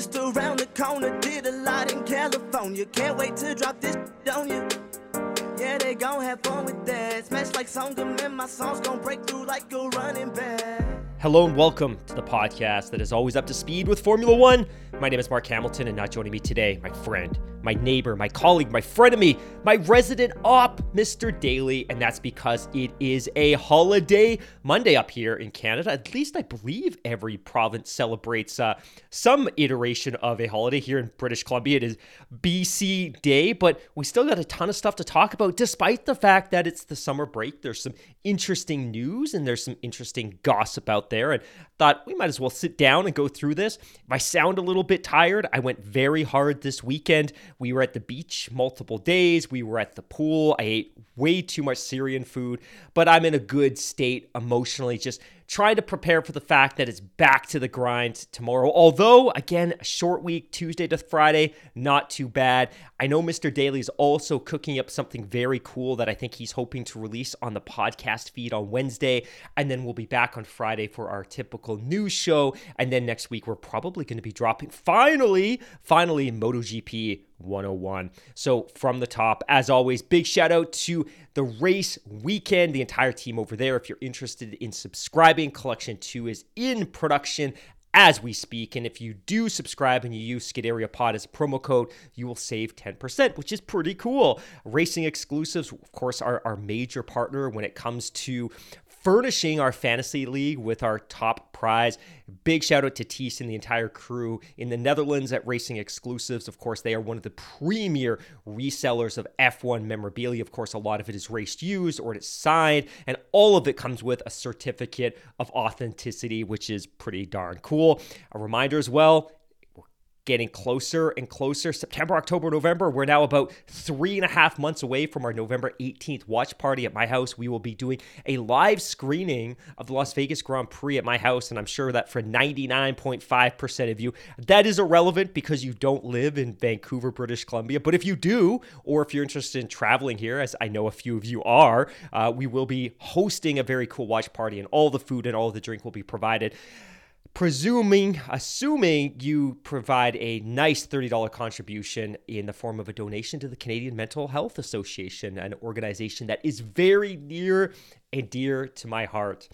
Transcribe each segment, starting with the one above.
Just around the corner. Did a lot in California. Can't wait to drop this on you. Yeah, they gon' have fun with that. Smash like Songam and my songs gon' break through like a running back. Hello and welcome to the podcast that is always up to speed with Formula One. My name is Mark Hamilton, and not joining me today, my friend, my neighbor, my colleague, my frenemy, my resident op, Mr. Daly, and that's because it is a holiday Monday up here in Canada. At least I believe every province celebrates uh, some iteration of a holiday. Here in British Columbia, it is BC Day, but we still got a ton of stuff to talk about, despite the fact that it's the summer break. There's some interesting news and there's some interesting gossip out there, and thought we might as well sit down and go through this. If I sound a little bit tired, I went very hard this weekend. We were at the beach multiple days. We were at the pool. I ate way too much Syrian food, but I'm in a good state emotionally, just trying to prepare for the fact that it's back to the grind tomorrow. Although, again, a short week, Tuesday to Friday, not too bad. I know Mr. Daly is also cooking up something very cool that I think he's hoping to release on the podcast feed on Wednesday. And then we'll be back on Friday for our typical news show. And then next week, we're probably going to be dropping finally, finally, MotoGP 101. So, from the top, as always, big shout out to the race weekend, the entire team over there. If you're interested in subscribing, Collection 2 is in production as we speak. And if you do subscribe and you use Scuderia Pod as a promo code, you will save 10%, which is pretty cool. Racing exclusives, of course, are our major partner when it comes to furnishing our fantasy league with our top prize. Big shout out to Tees and the entire crew in the Netherlands at Racing Exclusives. Of course, they are one of the premier resellers of F1 memorabilia. Of course, a lot of it is race used or it is signed, and all of it comes with a certificate of authenticity, which is pretty darn cool. A reminder as well getting closer and closer. September, October, November. We're now about three and a half months away from our November 18th watch party at my house. We will be doing a live screening of the Las Vegas Grand Prix at my house. And I'm sure that for 99.5% of you, that is irrelevant because you don't live in Vancouver, British Columbia. But if you do, or if you're interested in traveling here, as I know a few of you are, uh, we will be hosting a very cool watch party and all the food and all the drink will be provided presuming assuming you provide a nice $30 contribution in the form of a donation to the Canadian Mental Health Association an organization that is very near and dear to my heart.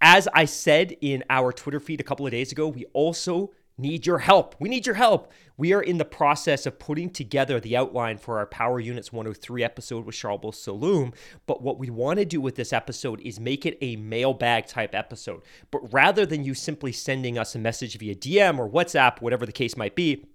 As i said in our twitter feed a couple of days ago we also need your help. We need your help. We are in the process of putting together the outline for our Power Units 103 episode with Charles Saloom. But what we want to do with this episode is make it a mailbag type episode. But rather than you simply sending us a message via DM or WhatsApp, whatever the case might be,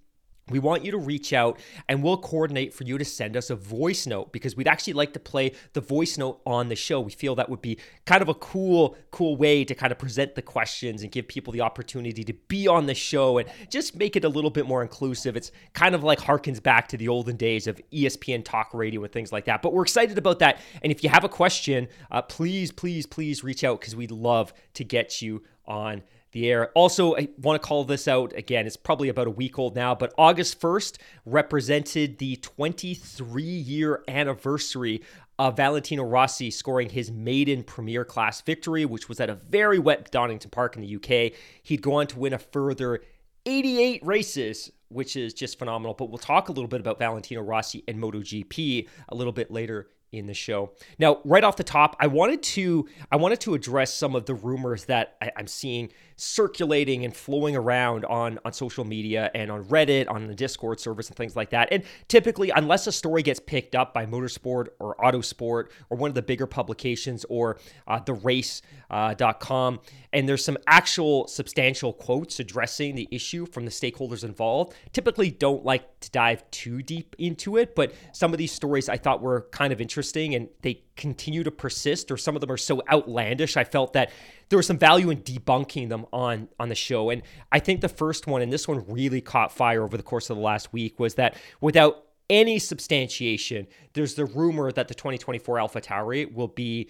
we want you to reach out and we'll coordinate for you to send us a voice note because we'd actually like to play the voice note on the show. We feel that would be kind of a cool, cool way to kind of present the questions and give people the opportunity to be on the show and just make it a little bit more inclusive. It's kind of like harkens back to the olden days of ESPN talk radio and things like that. But we're excited about that. And if you have a question, uh, please, please, please reach out because we'd love to get you on the air. Also, I want to call this out again. It's probably about a week old now, but August 1st represented the 23 year anniversary of Valentino Rossi scoring his maiden Premier Class victory, which was at a very wet Donington Park in the UK. He'd go on to win a further 88 races, which is just phenomenal. But we'll talk a little bit about Valentino Rossi and MotoGP a little bit later in the show. Now, right off the top, I wanted to I wanted to address some of the rumors that I, am seeing circulating and flowing around on on social media and on Reddit, on the Discord service, and things like that. And typically, unless a story gets picked up by Motorsport or Autosport or one of the bigger publications or uh, the Race.com, uh, and there's some actual substantial quotes addressing the issue from the stakeholders involved, typically don't like to dive too deep into it. But some of these stories I thought were kind of interesting and they continue to persist, or some of them are so outlandish. I felt that there was some value in debunking them on on the show. And I think the first one, and this one really caught fire over the course of the last week, was that without any substantiation, there's the rumor that the 2024 Alpha Tauri will be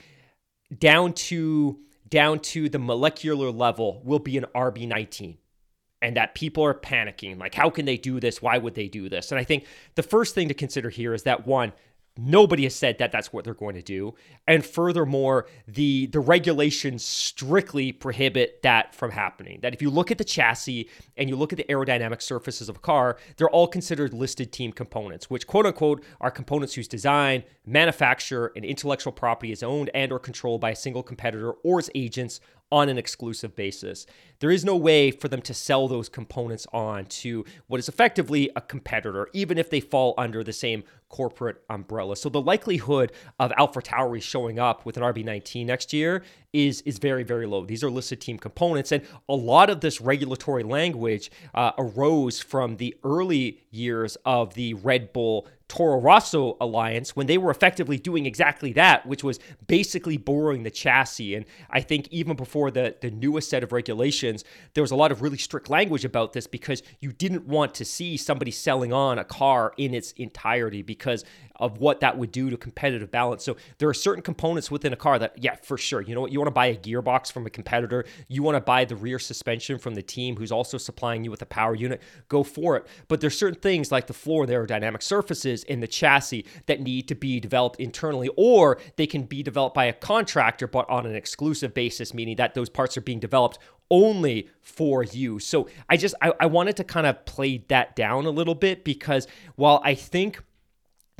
down to down to the molecular level will be an RB19 and that people are panicking like how can they do this why would they do this and i think the first thing to consider here is that one Nobody has said that that's what they're going to do. And furthermore, the the regulations strictly prohibit that from happening. That if you look at the chassis and you look at the aerodynamic surfaces of a car, they're all considered listed team components, which quote unquote are components whose design, manufacture, and intellectual property is owned and or controlled by a single competitor or its agents on an exclusive basis. There is no way for them to sell those components on to what is effectively a competitor, even if they fall under the same corporate umbrella. So the likelihood of AlphaTauri showing up with an RB19 next year is is very very low. These are listed team components, and a lot of this regulatory language uh, arose from the early years of the Red Bull Toro Rosso alliance when they were effectively doing exactly that, which was basically borrowing the chassis. And I think even before the, the newest set of regulations, there was a lot of really strict language about this because you didn't want to see somebody selling on a car in its entirety because of what that would do to competitive balance. So there are certain components within a car that, yeah, for sure. You know what? You want to buy a gearbox from a competitor. You want to buy the rear suspension from the team who's also supplying you with a power unit. Go for it. But there's certain things like the floor, the aerodynamic surfaces in the chassis that need to be developed internally, or they can be developed by a contractor, but on an exclusive basis, meaning that those parts are being developed only for you. So I just I, I wanted to kind of play that down a little bit because while I think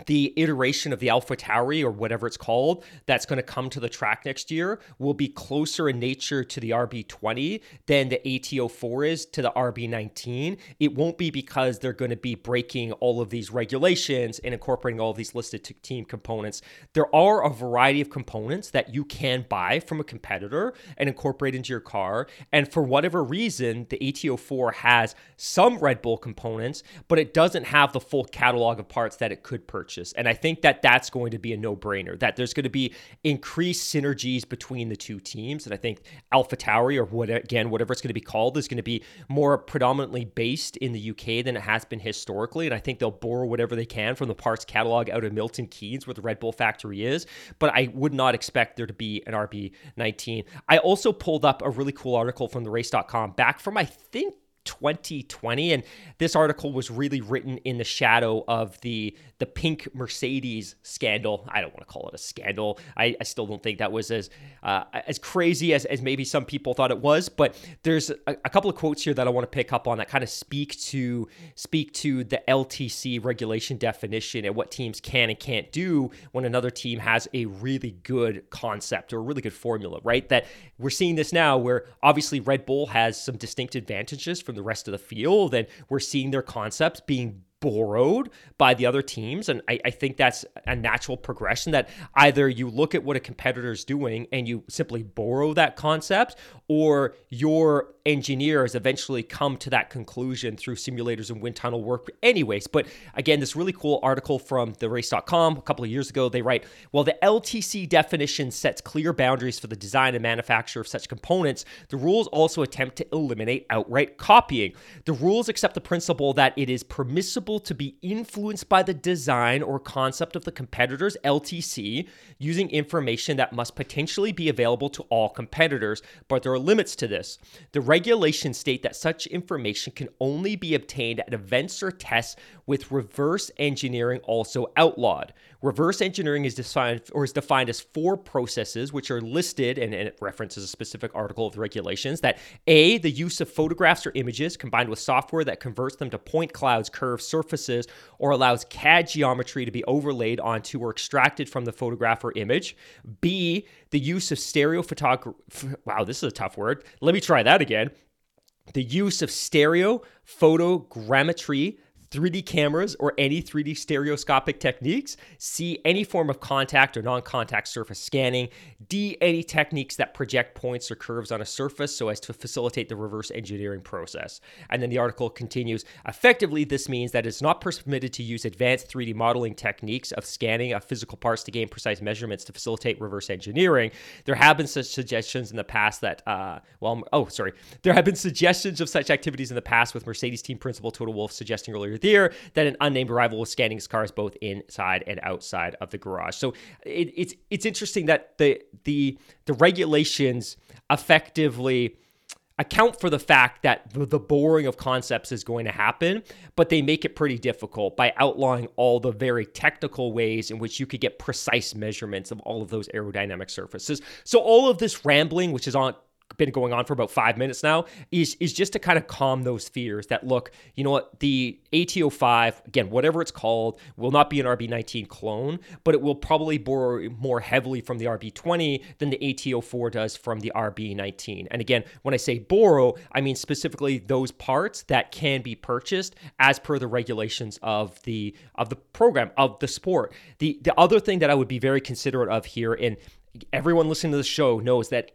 the iteration of the Alpha Tauri or whatever it's called that's going to come to the track next year will be closer in nature to the RB20 than the AT04 is to the RB19. It won't be because they're going to be breaking all of these regulations and incorporating all of these listed team components. There are a variety of components that you can buy from a competitor and incorporate into your car. And for whatever reason, the AT04 has some Red Bull components, but it doesn't have the full catalog of parts that it could purchase purchase. And I think that that's going to be a no brainer, that there's going to be increased synergies between the two teams. And I think Alpha Tauri, or what, again, whatever it's going to be called, is going to be more predominantly based in the UK than it has been historically. And I think they'll borrow whatever they can from the parts catalog out of Milton Keynes, where the Red Bull factory is. But I would not expect there to be an RB19. I also pulled up a really cool article from the race.com back from, I think, 2020 and this article was really written in the shadow of the the pink mercedes scandal. I don't want to call it a scandal. I, I still don't think that was as uh, as crazy as, as maybe some people thought it was but there's a, a couple of quotes here that i want to pick up on that kind of speak to speak to the ltc regulation definition and what teams can and can't do when another team has a really good concept or a really good formula right? That we're seeing this now where obviously red bull has some distinct advantages from from the rest of the field. And we're seeing their concepts being borrowed by the other teams. And I, I, think that's a natural progression that either you look at what a competitor is doing and you simply borrow that concept, or your engineers eventually come to that conclusion through simulators and wind tunnel work, anyways. But again, this really cool article from the race.com a couple of years ago, they write, well, the LTC definition sets clear boundaries for the design and manufacture of such components. The rules also attempt to eliminate outright copying. The rules accept the principle that it is permissible to be influenced by the design or concept of the competitor's LTC using information that must potentially be available to all competitors, but there are limits to this. The regulations state that such information can only be obtained at events or tests with reverse engineering also outlawed. Reverse engineering is defined or is defined as four processes which are listed and, and, it references a specific article of the regulations that A, the use of photographs or images combined with software that converts them to point clouds, curves, surfaces, surfaces or allows CAD geometry to be overlaid onto or extracted from the photograph or image. B, the use of stereo photography. Wow, this is a tough word. Let me try that again. The use of stereo photogrammetry 3D cameras or any 3D stereoscopic techniques. C, any form of contact or non contact surface scanning. D, any techniques that project points or curves on a surface so as to facilitate the reverse engineering process. And then the article continues effectively, this means that it's not permitted to use advanced 3D modeling techniques of scanning of physical parts to gain precise measurements to facilitate reverse engineering. There have been such suggestions in the past that, uh, well, oh, sorry. There have been suggestions of such activities in the past with Mercedes team principal Toto Wolff suggesting earlier there that an unnamed rival was scanning his cars both inside and outside of the garage. So it, it's it's interesting that the the the regulations effectively account for the fact that the boring of concepts is going to happen, but they make it pretty difficult by outlawing all the very technical ways in which you could get precise measurements of all of those aerodynamic surfaces. So all of this rambling, which is on been going on for about five minutes now is is just to kind of calm those fears that look you know what the AT05 again whatever it's called will not be an RB19 clone but it will probably borrow more heavily from the RB20 than the AT04 does from the RB19 and again when I say borrow I mean specifically those parts that can be purchased as per the regulations of the of the program of the sport. The the other thing that I would be very considerate of here and everyone listening to the show knows that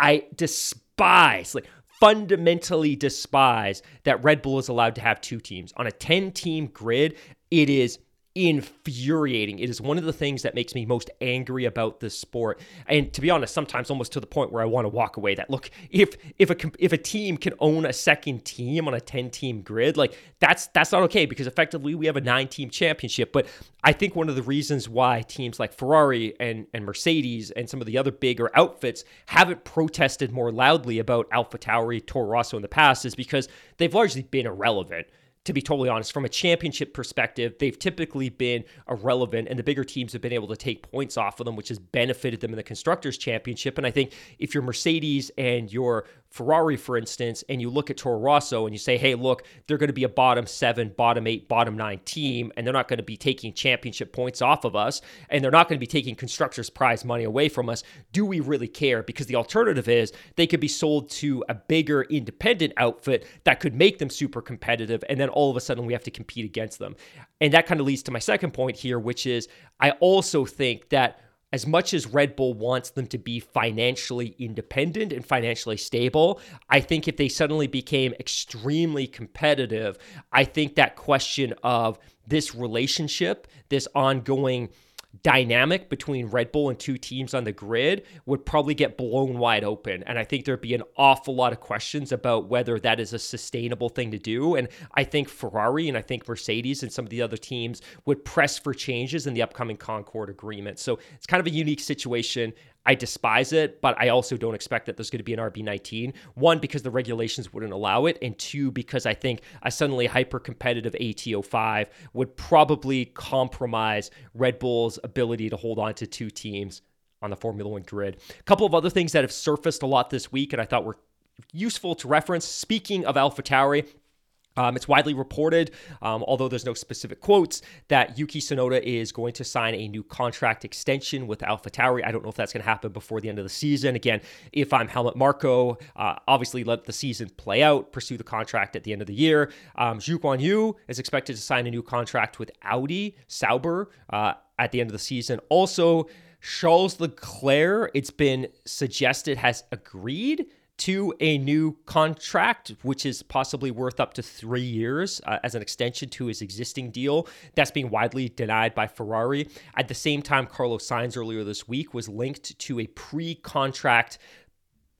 I despise, like fundamentally despise that Red Bull is allowed to have two teams. On a 10 team grid, it is infuriating. It is one of the things that makes me most angry about this sport. And to be honest, sometimes almost to the point where I want to walk away that look, if if a if a team can own a second team on a 10 team grid, like that's that's not okay because effectively we have a 9 team championship, but I think one of the reasons why teams like Ferrari and and Mercedes and some of the other bigger outfits haven't protested more loudly about AlphaTauri, Toro Rosso in the past is because they've largely been irrelevant to be totally honest, from a championship perspective, they've typically been irrelevant, and the bigger teams have been able to take points off of them, which has benefited them in the Constructors' Championship. And I think if you're Mercedes and you're Ferrari, for instance, and you look at Toro Rosso and you say, hey, look, they're going to be a bottom seven, bottom eight, bottom nine team, and they're not going to be taking championship points off of us, and they're not going to be taking constructors' prize money away from us. Do we really care? Because the alternative is they could be sold to a bigger independent outfit that could make them super competitive, and then all of a sudden we have to compete against them. And that kind of leads to my second point here, which is I also think that as much as Red Bull wants them to be financially independent and financially stable, I think if they suddenly became extremely competitive, I think that question of this relationship, this ongoing dynamic between Red Bull and two teams on the grid would probably get blown wide open. And I think there'd be an awful lot of questions about whether that is a sustainable thing to do. And I think Ferrari and I think Mercedes and some of the other teams would press for changes in the upcoming Concord agreement. So it's kind of a unique situation. I despise it, but I also don't expect that there's going to be an RB19. One, because the regulations wouldn't allow it, and two, because I think a suddenly hyper competitive AT05 would probably compromise Red Bull's ability to hold on to two teams on the Formula One grid. A couple of other things that have surfaced a lot this week, and I thought were useful to reference. Speaking of AlphaTauri, um, it's widely reported, um, although there's no specific quotes, that Yuki Tsunoda is going to sign a new contract extension with AlphaTauri. I don't know if that's going to happen before the end of the season. Again, if I'm Helmut Marko, uh, obviously let the season play out, pursue the contract at the end of the year. Um, Zhou Guanyu is expected to sign a new contract with Audi Sauber uh, at the end of the season. Also, Charles Leclerc, it's been suggested, has agreed to a new contract, which is possibly worth up to three years uh, as an extension to his existing deal. That's being widely denied by Ferrari. At the same time, Carlos Sainz earlier this week was linked to a pre contract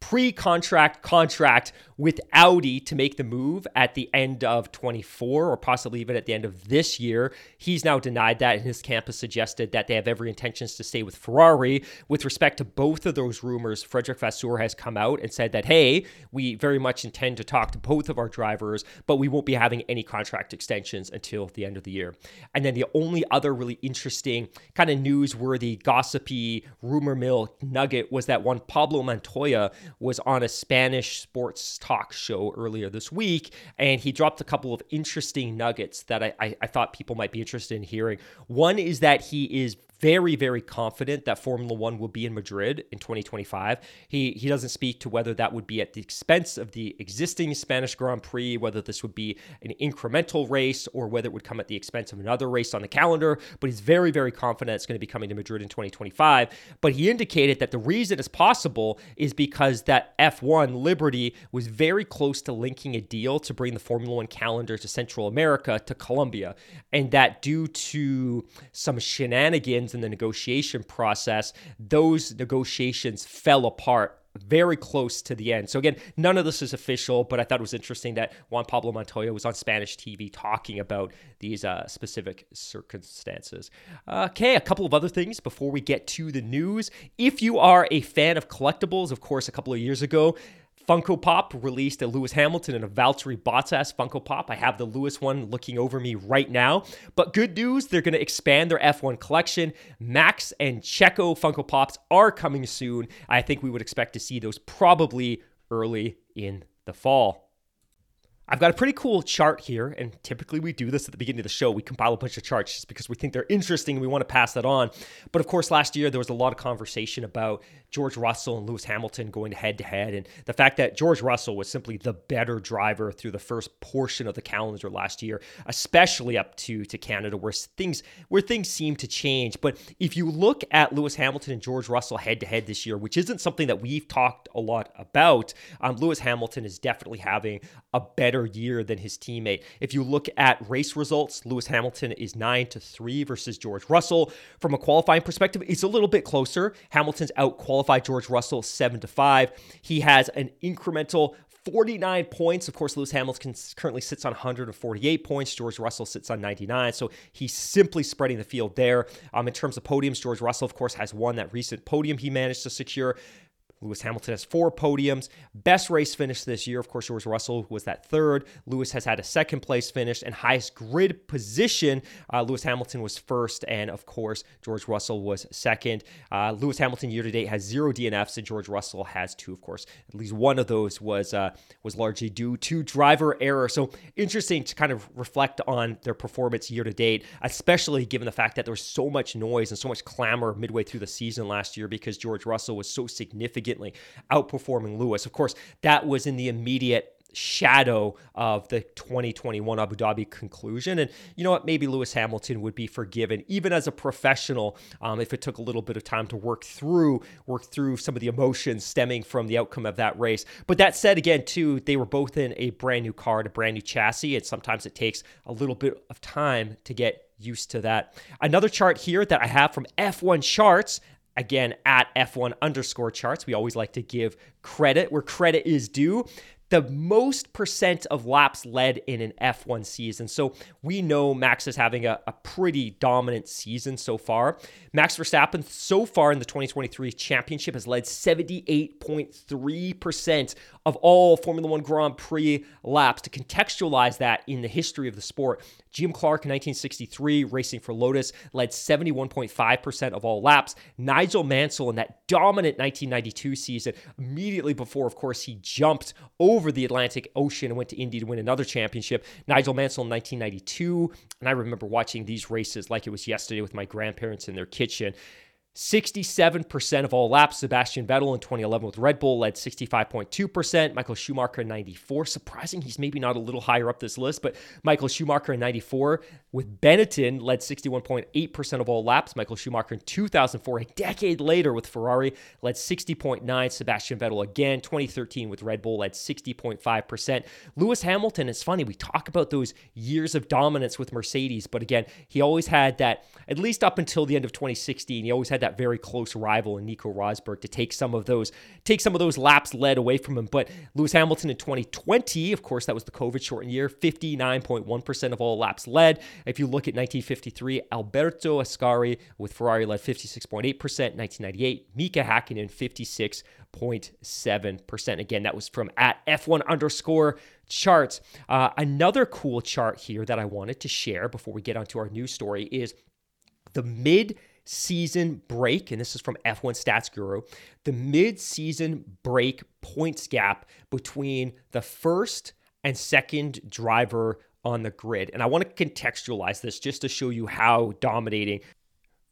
pre contract contract with Audi to make the move at the end of 24 or possibly even at the end of this year. He's now denied that, and his camp has suggested that they have every intentions to stay with Ferrari. With respect to both of those rumors, Frédéric Vasseur has come out and said that, hey, we very much intend to talk to both of our drivers, but we won't be having any contract extensions until the end of the year. And then the only other really interesting, kind of newsworthy, gossipy rumor mill nugget was that Juan Pablo Montoya was on a Spanish sports talk show earlier this week, and he dropped a couple of interesting nuggets that I, I, I thought people might be interested in hearing. One is that he is very, very confident that Formula One will be in Madrid in 2025. He he doesn't speak to whether that would be at the expense of the existing Spanish Grand Prix, whether this would be an incremental race, or whether it would come at the expense of another race on the calendar. But he's very, very confident it's going to be coming to Madrid in 2025. But he indicated that the reason it's possible is because that F1 Liberty was very close to linking a deal to bring the Formula One calendar to Central America to Colombia, and that due to some shenanigans in the negotiation process, those negotiations fell apart very close to the end. So again, none of this is official, but I thought it was interesting that Juan Pablo Montoya was on Spanish TV talking about these uh, specific circumstances. Okay, a couple of other things before we get to the news. If you are a fan of collectibles, of course, a couple of years ago, Funko Pop released a Lewis Hamilton and a Valtteri Bottas Funko Pop. I have the Lewis one looking over me right now. But good news, they're going to expand their F1 collection. Max and Checo Funko Pops are coming soon. I think we would expect to see those probably early in the fall. I've got a pretty cool chart here, and typically we do this at the beginning of the show. We compile a bunch of charts just because we think they're interesting and we want to pass that on. But of course, last year there was a lot of conversation about George Russell and Lewis Hamilton going head to head, and the fact that George Russell was simply the better driver through the first portion of the calendar last year, especially up to to Canada, where things where things seem to change. But if you look at Lewis Hamilton and George Russell head to head this year, which isn't something that we've talked a lot about, um, Lewis Hamilton is definitely having a better better year than his teammate. If you look at race results, Lewis Hamilton is 9 to 3 versus George Russell. From a qualifying perspective, it's a little bit closer. Hamilton's out qualified George Russell 7 to 5. He has an incremental 49 points. Of course, Lewis Hamilton currently sits on 148 points. George Russell sits on 99. So he's simply spreading the field there. Um, in terms of podiums, George Russell, of course, has won that recent podium he managed to secure. Lewis Hamilton has four podiums. Best race finish this year, of course, George Russell was that third. Lewis has had a second place finish and highest grid position. Uh, Lewis Hamilton was first, and of course, George Russell was second. Uh, Lewis Hamilton year to date has zero DNFs, and George Russell has two. Of course, at least one of those was uh, was largely due to driver error. So interesting to kind of reflect on their performance year to date, especially given the fact that there was so much noise and so much clamor midway through the season last year because George Russell was so significant significantly outperforming Lewis. Of course, that was in the immediate shadow of the 2021 Abu Dhabi conclusion. And you know what? Maybe Lewis Hamilton would be forgiven, even as a professional, um, if it took a little bit of time to work through work through some of the emotions stemming from the outcome of that race. But that said, again, too, they were both in a brand new car, a brand new chassis, and sometimes it takes a little bit of time to get used to that. Another chart here that I have from F1 Charts again at F1 underscore charts. We always like to give credit where credit is due the most percent of laps led in an F1 season. So we know Max is having a, a, pretty dominant season so far. Max Verstappen, so far in the 2023 championship, has led 78.3% of all Formula One Grand Prix laps. To contextualize that in the history of the sport, Jim Clark in 1963, racing for Lotus, led 71.5% of all laps. Nigel Mansell in that dominant 1992 season, immediately before, of course, he jumped over the Atlantic Ocean and went to Indy to win another championship. Nigel Mansell in 1992. And I remember watching these races like it was yesterday with my grandparents in their kitchen. 67% of all laps. Sebastian Vettel in 2011 with Red Bull led 65.2%. Michael Schumacher in 94. Surprising he's maybe not a little higher up this list, but Michael Schumacher in 94 with Benetton led 61.8% of all laps. Michael Schumacher in 2004, a decade later with Ferrari, led 60.9. Sebastian Vettel again, 2013 with Red Bull led 60.5%. Lewis Hamilton, it's funny, we talk about those years of dominance with Mercedes, but again, he always had that, at least up until the end of 2016, he always had that very close rival in Nico Rosberg to take some of those take some of those laps led away from him. But Lewis Hamilton in 2020, of course, that was the COVID shortened year, 59.1% of all laps led. If you look at 1953, Alberto Ascari with Ferrari led 56.8%. 1998, Mika Hakkinen 56.7%. Again, that was from at F1 underscore charts. Uh, another cool chart here that I wanted to share before we get onto our news story is the mid season break, and this is from F1 Stats Guru, the mid season break points gap between the first and second driver on the grid. And I want to contextualize this just to show you how dominating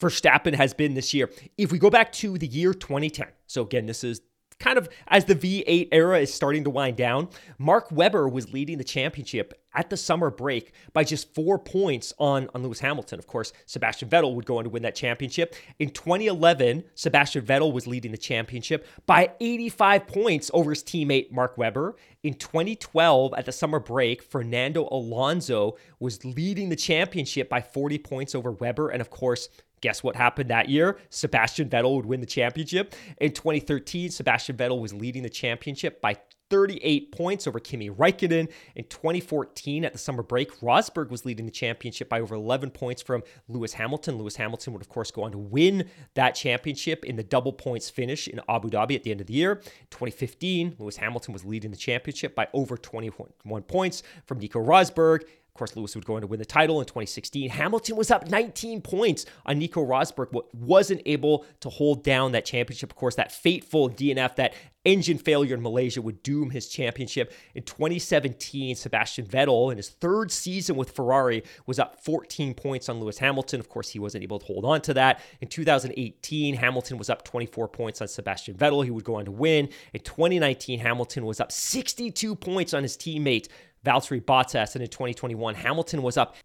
Verstappen has been this year. If we go back to the year 2010, so again, this is kind of as the V8 era is starting to wind down, Mark Webber was leading the championship at the summer break by just four points on, on Lewis Hamilton. Of course, Sebastian Vettel would go on to win that championship. In 2011, Sebastian Vettel was leading the championship by 85 points over his teammate Mark Webber. In 2012, at the summer break, Fernando Alonso was leading the championship by 40 points over Webber. And of course, Guess what happened that year? Sebastian Vettel would win the championship. In 2013, Sebastian Vettel was leading the championship by 38 points over Kimi Raikkonen. In 2014, at the summer break, Rosberg was leading the championship by over 11 points from Lewis Hamilton. Lewis Hamilton would, of course, go on to win that championship in the double points finish in Abu Dhabi at the end of the year. 2015, Lewis Hamilton was leading the championship by over 21 points from Nico Rosberg course, Lewis would go on to win the title in 2016. Hamilton was up 19 points on Nico Rosberg, but wasn't able to hold down that championship. Of course, that fateful DNF, that engine failure in Malaysia would doom his championship. In 2017, Sebastian Vettel, in his third season with Ferrari, was up 14 points on Lewis Hamilton. Of course, he wasn't able to hold on to that. In 2018, Hamilton was up 24 points on Sebastian Vettel. He would go on to win. In 2019, Hamilton was up 62 points on his teammate Valtteri Bottas. And in 2021, Hamilton was up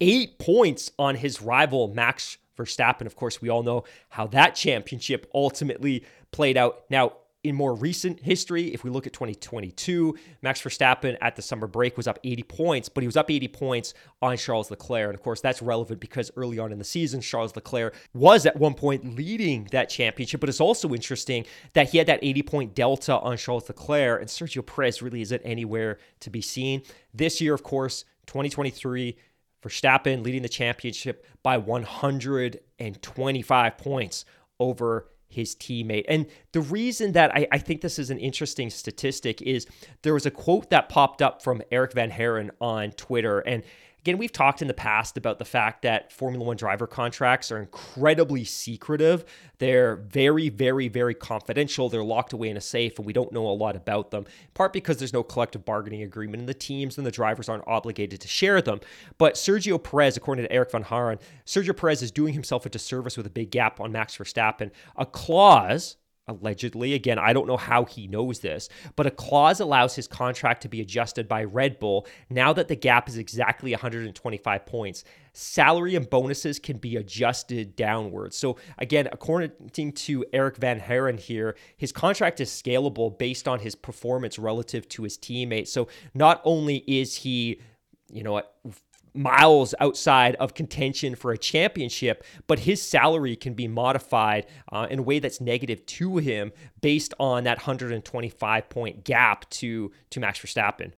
eight points on his rival, Max Verstappen. Of course, we all know how that championship ultimately played out. Now, in more recent history, if we look at 2022, Max Verstappen at the summer break was up 80 points, but he was up 80 points on Charles Leclerc. And of course, that's relevant because early on in the season, Charles Leclerc was at one point leading that championship. But it's also interesting that he had that 80 point delta on Charles Leclerc, and Sergio Perez really isn't anywhere to be seen. This year, of course, 2023, Verstappen leading the championship by 125 points over his teammate. And the reason that I, I, think this is an interesting statistic is there was a quote that popped up from Erik Van Haren on Twitter. And Again, we've talked in the past about the fact that Formula One driver contracts are incredibly secretive. They're very, very, very confidential. They're locked away in a safe, and we don't know a lot about them, in part because there's no collective bargaining agreement, and the teams and the drivers aren't obligated to share them. But Sergio Perez, according to Erik Van Haren, Sergio Perez is doing himself a disservice with a big gap on Max Verstappen. A clause allegedly. Again, I don't know how he knows this, but a clause allows his contract to be adjusted by Red Bull now that the gap is exactly 125 points. Salary and bonuses can be adjusted downwards. So, again, according to Erik Van Haren here, his contract is scalable based on his performance relative to his teammates. So, not only is he you know miles outside of contention for a championship, but his salary can be modified uh, in a way that's negative to him based on that 125 point gap to to Max Verstappen.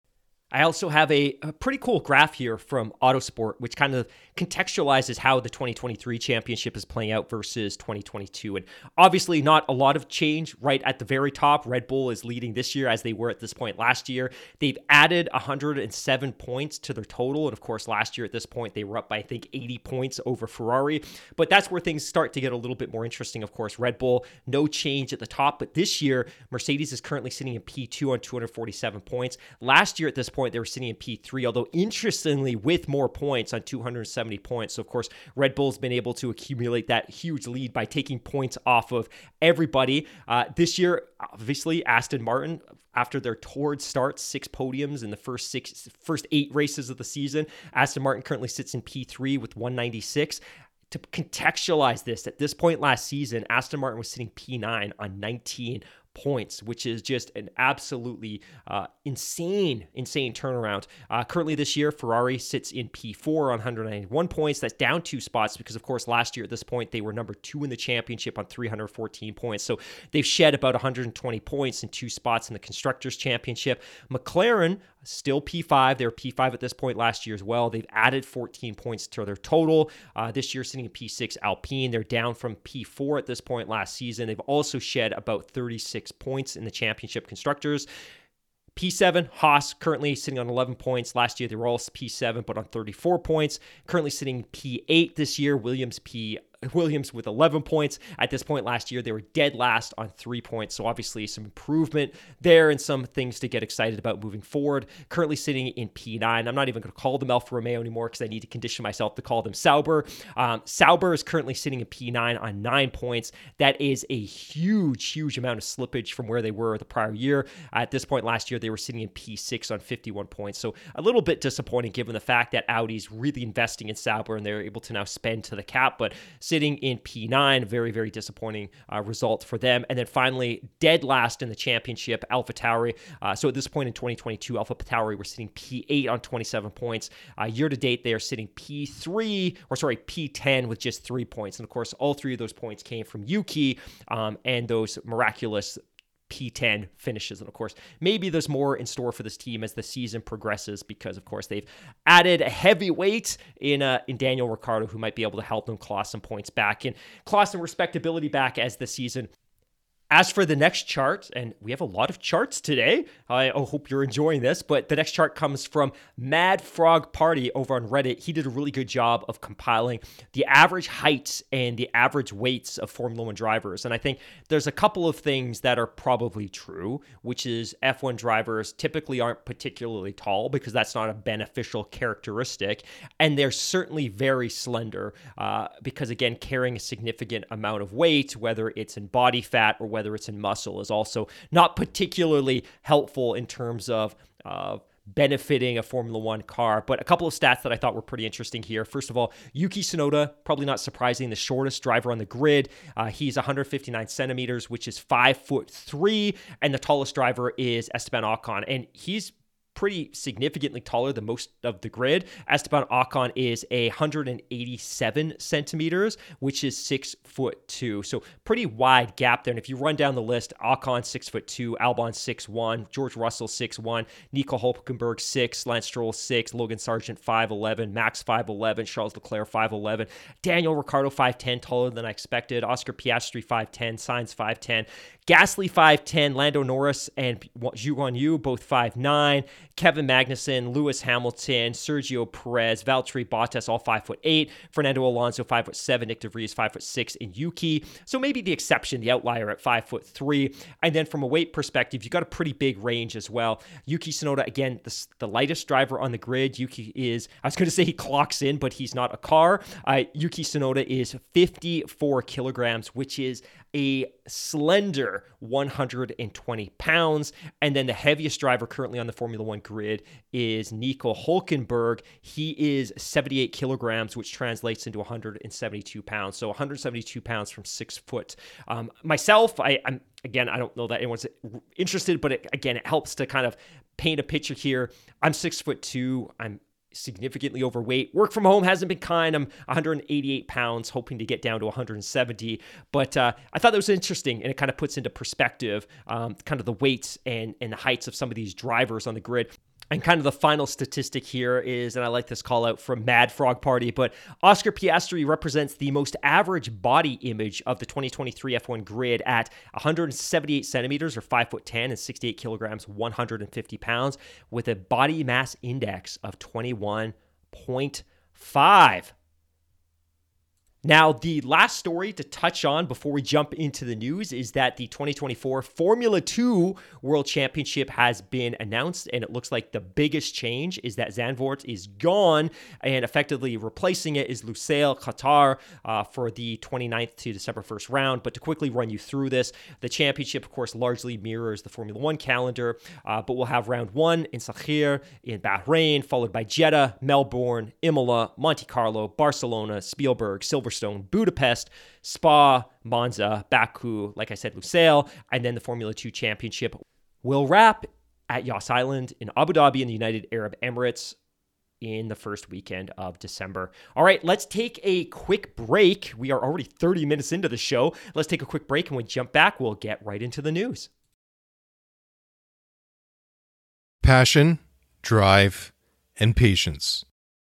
I also have a, a, pretty cool graph here from Autosport, which kind of contextualizes how the 2023 championship is playing out versus 2022. And obviously, not a lot of change right at the very top. Red Bull is leading this year as they were at this point last year. They've added 107 points to their total. And of course, last year at this point, they were up by, I think, 80 points over Ferrari. But that's where things start to get a little bit more interesting. Of course, Red Bull, no change at the top. But this year, Mercedes is currently sitting in P2 on 247 points. Last year at this point, point, they were sitting in P3, although interestingly, with more points on 270 points. So, of course, Red Bull's been able to accumulate that huge lead by taking points off of everybody. Uh, this year, obviously, Aston Martin, after their torrid start, six podiums in the first six, first eight races of the season, Aston Martin currently sits in P3 with 196 to contextualize this, at this point last season, Aston Martin was sitting P9 on 19 points, which is just an absolutely uh, insane, insane turnaround. Uh, currently, this year, Ferrari sits in P4 on 191 points. That's down two spots because, of course, last year at this point, they were number two in the championship on 314 points. So they've shed about 120 points in two spots in the Constructors' Championship. McLaren, still P5. They were P5 at this point last year as well. They've added 14 points to their total. Uh, this year, sitting in P6 Alpine. They're down from P4 at this point last season. They've also shed about 36 points in the championship constructors. P7, Haas currently sitting on 11 points. Last year they were all P7, but on 34 points. Currently sitting P8 this year. Williams P Williams with 11 points. At this point last year, they were dead last on three points. So obviously some improvement there and some things to get excited about moving forward. Currently sitting in P9. I'm not even going to call them Alfa Romeo anymore because I need to condition myself to call them Sauber. Um, Sauber is currently sitting in P9 on nine points. That is a huge, huge amount of slippage from where they were the prior year. At this point last year, they were sitting in P6 on 51 points. So a little bit disappointing given the fact that Audi's really investing in Sauber and they're able to now spend to the cap. But sitting in P9. Very, very disappointing uh, result for them. And then finally, dead last in the championship, Alpha Tauri. Uh, so at this point in 2022, Alpha Tauri were sitting P8 on 27 points. Uh, year to date, they are sitting P3, or sorry, P10 with just three points. And of course, all three of those points came from Yuki um, and those miraculous P10 finishes. And of course, maybe there's more in store for this team as the season progresses because, of course, they've added a heavyweight in uh, in Daniel Ricciardo who might be able to help them claw some points back and claw some respectability back as the season as for the next chart, and we have a lot of charts today. I hope you're enjoying this, but the next chart comes from Mad Frog Party over on Reddit. He did a really good job of compiling the average heights and the average weights of Formula One drivers. And I think there's a couple of things that are probably true, which is F1 drivers typically aren't particularly tall because that's not a beneficial characteristic. And they're certainly very slender uh, because, again, carrying a significant amount of weight, whether it's in body fat or whether whether it's in muscle, is also not particularly helpful in terms of uh, benefiting a Formula One car. But a couple of stats that I thought were pretty interesting here. First of all, Yuki Tsunoda, probably not surprising, the shortest driver on the grid. Uh, he's 159 centimeters, which is five foot three, and the tallest driver is Esteban Ocon, and he's pretty significantly taller than most of the grid. Esteban Ocon is a 187 centimeters, which is six foot two. So pretty wide gap there. And if you run down the list, Ocon six foot two, Albon six one, George Russell six one, Nico Hulkenberg six, Lance Stroll six, Logan Sargeant five eleven, Max five eleven, Charles Leclerc five eleven, Daniel Ricciardo five ten, taller than I expected, Oscar Piastri five ten, Sainz five ten, Gasly 5'10, Lando Norris and Zhou Guanyu both 5'9, Kevin Magnussen, Lewis Hamilton, Sergio Perez, Valtteri Bottas all 5'8, Fernando Alonso 5'7, Nyck De DeVries 5'6, and Yuki. So maybe the exception, the outlier at 5'3. And then from a weight perspective, you got a pretty big range as well. Yuki Tsunoda, again, the, the lightest driver on the grid. Yuki is, I was going to say he clocks in, but he's not a car. Uh, Yuki Tsunoda is 54 kilograms, which is a slender 120 pounds. And then the heaviest driver currently on the Formula One grid is Nico Hulkenberg. He is 78 kilograms, which translates into 172 pounds. So 172 pounds from six foot. Um, myself, I, I'm again, I don't know that anyone's interested, but it, again, it helps to kind of paint a picture here. I'm six foot two. I'm significantly overweight. Work from home hasn't been kind. I'm 188 pounds, hoping to get down to 170. But uh, I thought that was interesting, and it kind of puts into perspective um, kind of the weights and, and the heights of some of these drivers on the grid. And kind of the final statistic here is, and I like this call out from Mad Frog Party, but Oscar Piastri represents the most average body image of the 2023 F1 grid at 178 centimeters or 5 foot 10 and 68 kilograms, 150 pounds, with a body mass index of 21.5. Now, the last story to touch on before we jump into the news is that the 2024 Formula 2 World Championship has been announced, and it looks like the biggest change is that Zandvoort is gone, and effectively replacing it is Lusail Qatar uh, for the 29th to December 1st round. But to quickly run you through this, the championship, of course, largely mirrors the Formula 1 calendar, uh, but we'll have round one in Sakhir in Bahrain, followed by Jeddah, Melbourne, Imola, Monte Carlo, Barcelona, Spielberg, Silver. Silverstone, Budapest, Spa, Monza, Baku, like I said, Lusail, and then the Formula 2 Championship will wrap at Yas Island in Abu Dhabi in the United Arab Emirates in the first weekend of December. All right, let's take a quick break. We are already 30 minutes into the show. Let's take a quick break and when we jump back, we'll get right into the news. Passion, drive, and patience.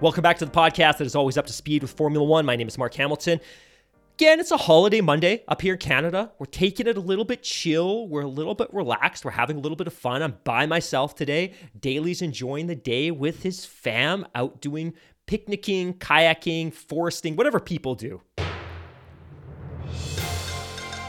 Welcome back to the podcast that is always up to speed with Formula One. My name is Mark Hamilton. Again, it's a holiday Monday up here in Canada. We're taking it a little bit chill. We're a little bit relaxed. We're having a little bit of fun. I'm by myself today. Daly's enjoying the day with his fam out doing picnicking, kayaking, foresting, whatever people do.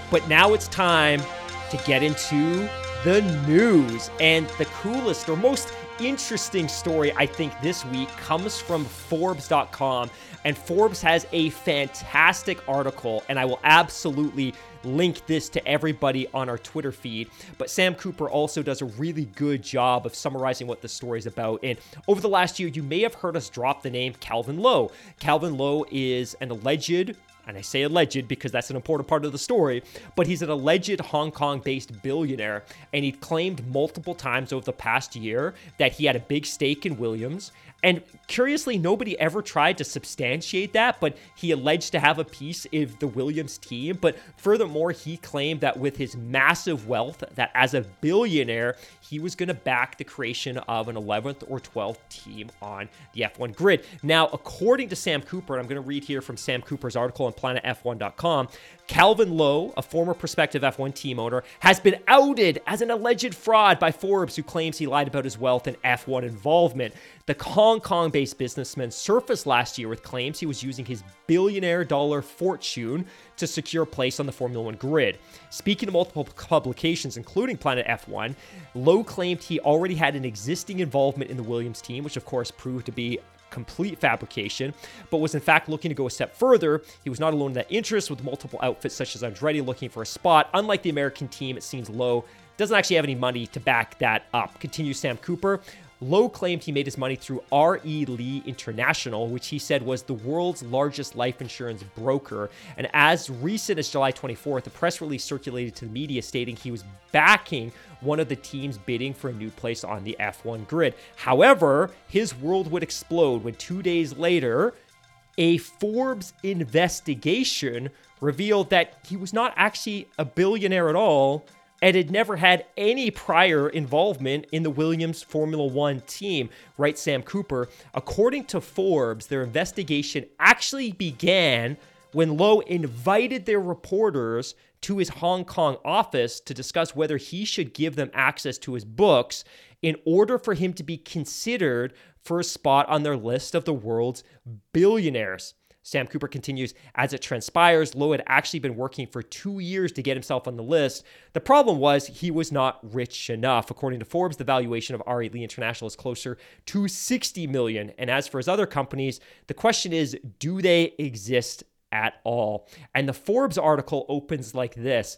But now it's time to get into the news. And the coolest or most interesting story, I think, this week comes from Forbes.com. And Forbes has a fantastic article, and I will absolutely link this to everybody on our Twitter feed. But Sam Cooper also does a really good job of summarizing what the story is about. And over the last year, you may have heard us drop the name Calvin Lo. Calvin Lo is an alleged and I say alleged because that's an important part of the story, but he's an alleged Hong Kong based billionaire, and he claimed multiple times over the past year that he had a big stake in Williams. And curiously, nobody ever tried to substantiate that, but he alleged to have a piece of the Williams team. But furthermore, he claimed that with his massive wealth, that as a billionaire, he was going to back the creation of an 11th or 12th team on the F1 grid. Now, according to Sam Cooper, and I'm going to read here from Sam Cooper's article on planetf1.com, Calvin Lo, a former prospective F1 team owner, has been outed as an alleged fraud by Forbes, who claims he lied about his wealth and F1 involvement. The Hong Kong based businessman surfaced last year with claims he was using his billionaire dollar fortune to secure a place on the Formula One grid. Speaking to multiple publications, including Planet F1, Lo claimed he already had an existing involvement in the Williams team, which of course proved to be complete fabrication, but was in fact looking to go a step further. He was not alone in that interest, with multiple outfits such as Andretti looking for a spot. Unlike the American team, it seems Lo doesn't actually have any money to back that up. Continues Sam Cooper. Lo claimed he made his money through R.E. Lee International, which he said was the world's largest life insurance broker. And as recent as July 24th, a press release circulated to the media stating he was backing one of the teams bidding for a new place on the F1 grid. However, his world would explode when two days later, a Forbes investigation revealed that he was not actually a billionaire at all and had never had any prior involvement in the Williams Formula One team, right? Sam Cooper. According to Forbes, their investigation actually began when Lo invited their reporters to his Hong Kong office to discuss whether he should give them access to his books in order for him to be considered for a spot on their list of the world's billionaires. Sam Cooper continues, as it transpires, Lo had actually been working for two years to get himself on the list. The problem was he was not rich enough. According to Forbes, the valuation of R.E. Lee International is closer to 60 million. And as for his other companies, the question is, do they exist at all? And the Forbes article opens like this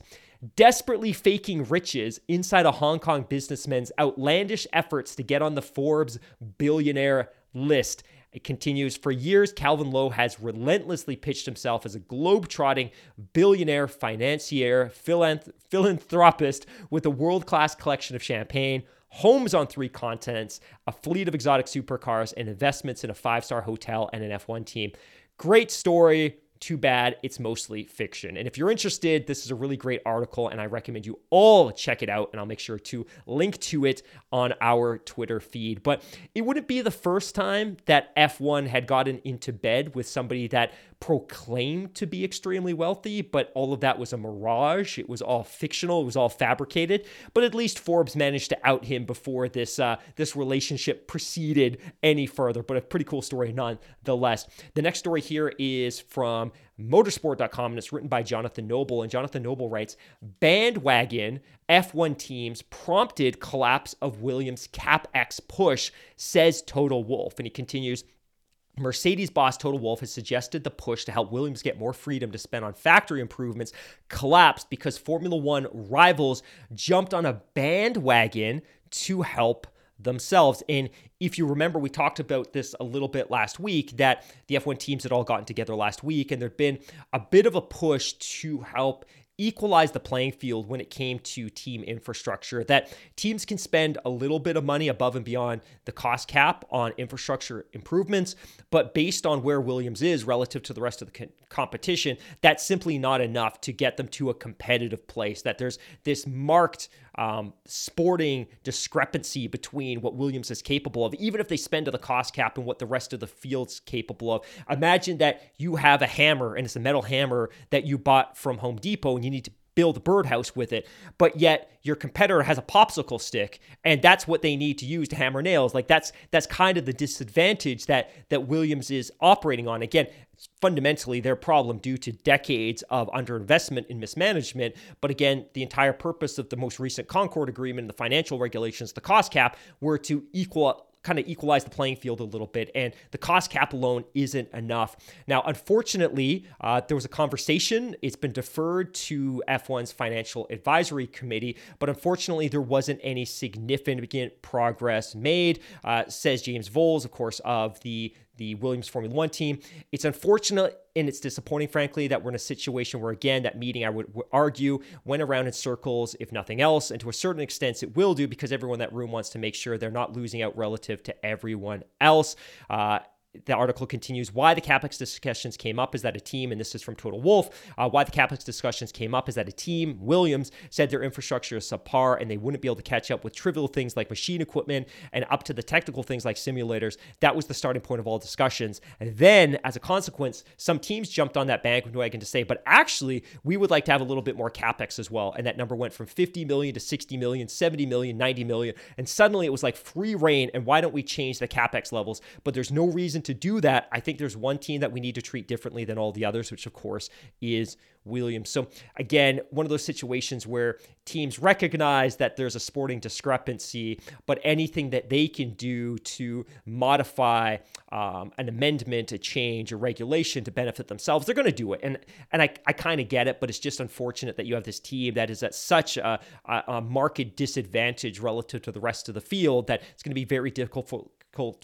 desperately faking riches inside a Hong Kong businessman's outlandish efforts to get on the Forbes billionaire list. It continues For years, Calvin Lo has relentlessly pitched himself as a globe-trotting billionaire financier, philanth- philanthropist with a world class collection of champagne, homes on three continents, a fleet of exotic supercars, and investments in a five star hotel and an F1 team. Great story. Too bad it's mostly fiction. And if you're interested, this is a really great article, and I recommend you all check it out. And I'll make sure to link to it on our Twitter feed. But it wouldn't be the first time that F1 had gotten into bed with somebody that proclaimed to be extremely wealthy, but all of that was a mirage. It was all fictional. It was all fabricated. But at least Forbes managed to out him before this uh, this relationship proceeded any further. But a pretty cool story nonetheless. The next story here is from motorsport.com and it's written by Jonathan Noble. And Jonathan Noble writes Bandwagon F1 teams prompted collapse of Williams CapEx push, says Toto Wolff. And he continues. Mercedes boss Toto Wolff has suggested the push to help Williams get more freedom to spend on factory improvements collapsed because Formula One rivals jumped on a bandwagon to help themselves. And if you remember, we talked about this a little bit last week that the F1 teams had all gotten together last week, and there'd been a bit of a push to help equalize the playing field when it came to team infrastructure. That teams can spend a little bit of money above and beyond the cost cap on infrastructure improvements, but based on where Williams is relative to the rest of the competition, that's simply not enough to get them to a competitive place. That there's this marked um, sporting discrepancy between what Williams is capable of, even if they spend to the cost cap and what the rest of the field's capable of. Imagine that you have a hammer and it's a metal hammer that you bought from Home Depot and you need to build a birdhouse with it, but yet your competitor has a popsicle stick, and that's what they need to use to hammer nails. Like that's that's kind of the disadvantage that that Williams is operating on. Again, fundamentally their problem due to decades of underinvestment and mismanagement. But again, the entire purpose of the most recent Concord Agreement, and the financial regulations, the cost cap, were to equal kind of equalize the playing field a little bit. And the cost cap alone isn't enough. Now, unfortunately, uh, there was a conversation. It's been deferred to F1's financial advisory committee, but unfortunately, there wasn't any significant progress made, uh, says James Vowles, of course, of the the Williams Formula One team. It's unfortunate and it's disappointing, frankly, that we're in a situation where, again, that meeting, I would, argue, went around in circles, if nothing else. And to a certain extent, it will do because everyone in that room wants to make sure they're not losing out relative to everyone else. Uh, the article continues why the capex discussions came up is that a team and this is from Toto Wolff uh, why the capex discussions came up is that a team williams said their infrastructure is subpar and they wouldn't be able to catch up with trivial things like machine equipment and up to the technical things like simulators. That was the starting point of all discussions. And then as a consequence some teams jumped on that bandwagon to say but actually we would like to have a little bit more capex as well. And that number went from 50 million to 60 million 70 million 90 million. And suddenly it was like free reign and why don't we change the capex levels? But there's no reason to do that, I think there's one team that we need to treat differently than all the others, which of course is Williams. So again, one of those situations where teams recognize that there's a sporting discrepancy, but anything that they can do to modify um, an amendment, a change, a regulation to benefit themselves, they're going to do it. And and I, I kind of get it, but it's just unfortunate that you have this team that is at such a, a, a market disadvantage relative to the rest of the field that it's going to be very difficult for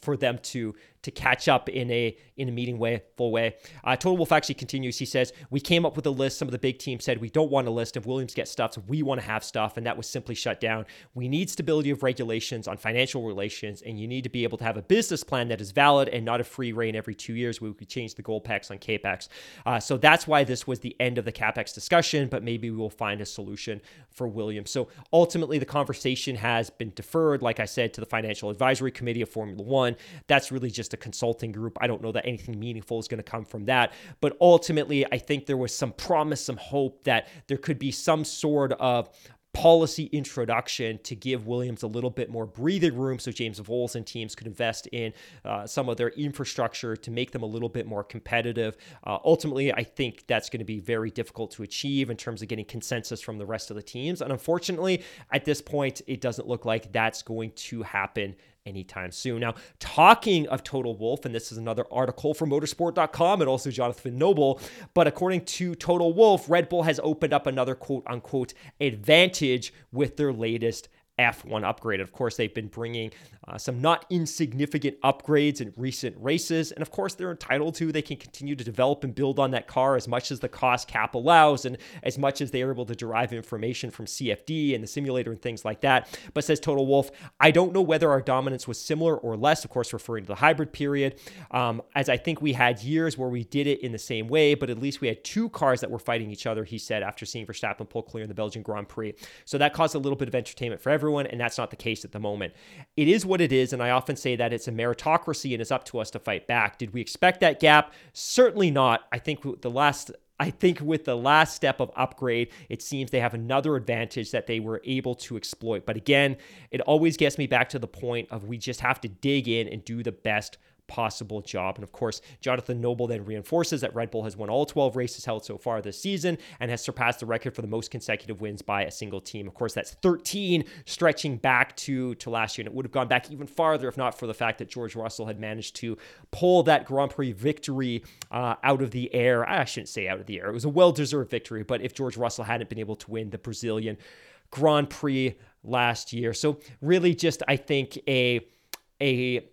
for them to to catch up in a in a meeting way, full way. Uh, Toto Wolff actually continues. He says, "We came up with a list. Some of the big teams said we don't want a list. If Williams gets stuff, we want to have stuff, and that was simply shut down. We need stability of regulations on financial relations, and you need to be able to have a business plan that is valid and not a free reign every two years. We could change the goal packs on capex. Uh, so that's why this was the end of the capex discussion. But maybe we will find a solution for Williams. So ultimately, the conversation has been deferred, like I said, to the financial advisory committee of Formula One. That's really just a consulting group. I don't know that anything meaningful is going to come from that. But ultimately, I think there was some promise, some hope that there could be some sort of policy introduction to give Williams a little bit more breathing room so James Vowles and teams could invest in uh, some of their infrastructure to make them a little bit more competitive. Uh, ultimately, I think that's going to be very difficult to achieve in terms of getting consensus from the rest of the teams. And unfortunately, at this point, it doesn't look like that's going to happen anytime soon. Now, talking of Toto Wolff, and this is another article from motorsport.com and also Jonathan Noble, but according to Toto Wolff, Red Bull has opened up another quote unquote advantage with their latest F1 upgrade. Of course, they've been bringing uh, some not insignificant upgrades in recent races. And of course, they're entitled to. They can continue to develop and build on that car as much as the cost cap allows and as much as they are able to derive information from CFD and the simulator and things like that. But says Toto Wolff, I don't know whether our dominance was similar or less, of course, referring to the hybrid period, um, as I think we had years where we did it in the same way, but at least we had two cars that were fighting each other, he said, after seeing Verstappen pull clear in the Belgian Grand Prix. So that caused a little bit of entertainment for everyone, and that's not the case at the moment. It is what it is, and I often say that it's a meritocracy and it's up to us to fight back. Did we expect that gap? Certainly not. I think the last I think with the last step of upgrade, it seems they have another advantage that they were able to exploit. But again, it always gets me back to the point of we just have to dig in and do the best possible job. And of course, Jonathan Noble then reinforces that Red Bull has won all 12 races held so far this season and has surpassed the record for the most consecutive wins by a single team. Of course, that's 13 stretching back to, to last year. And it would have gone back even farther if not for the fact that George Russell had managed to pull that Grand Prix victory uh, out of the air. I shouldn't say out of the air. It was a well deserved victory, but if George Russell hadn't been able to win the Brazilian Grand Prix last year. So really just I think a a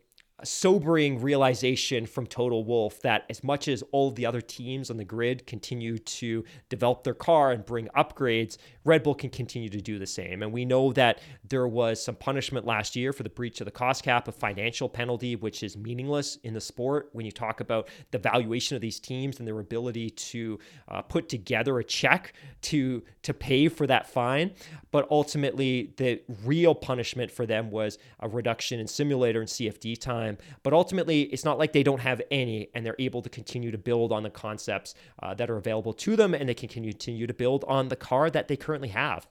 sobering realization from Toto Wolff that as much as all the other teams on the grid continue to develop their car and bring upgrades, Red Bull can continue to do the same. And we know that there was some punishment last year for the breach of the cost cap, a financial penalty, which is meaningless in the sport when you talk about the valuation of these teams and their ability to uh, put together a check to to pay for that fine. But ultimately, the real punishment for them was a reduction in simulator and CFD time time. But ultimately, it's not like they don't have any and they're able to continue to build on the concepts uh, that are available to them and they can continue to build on the car that they currently have.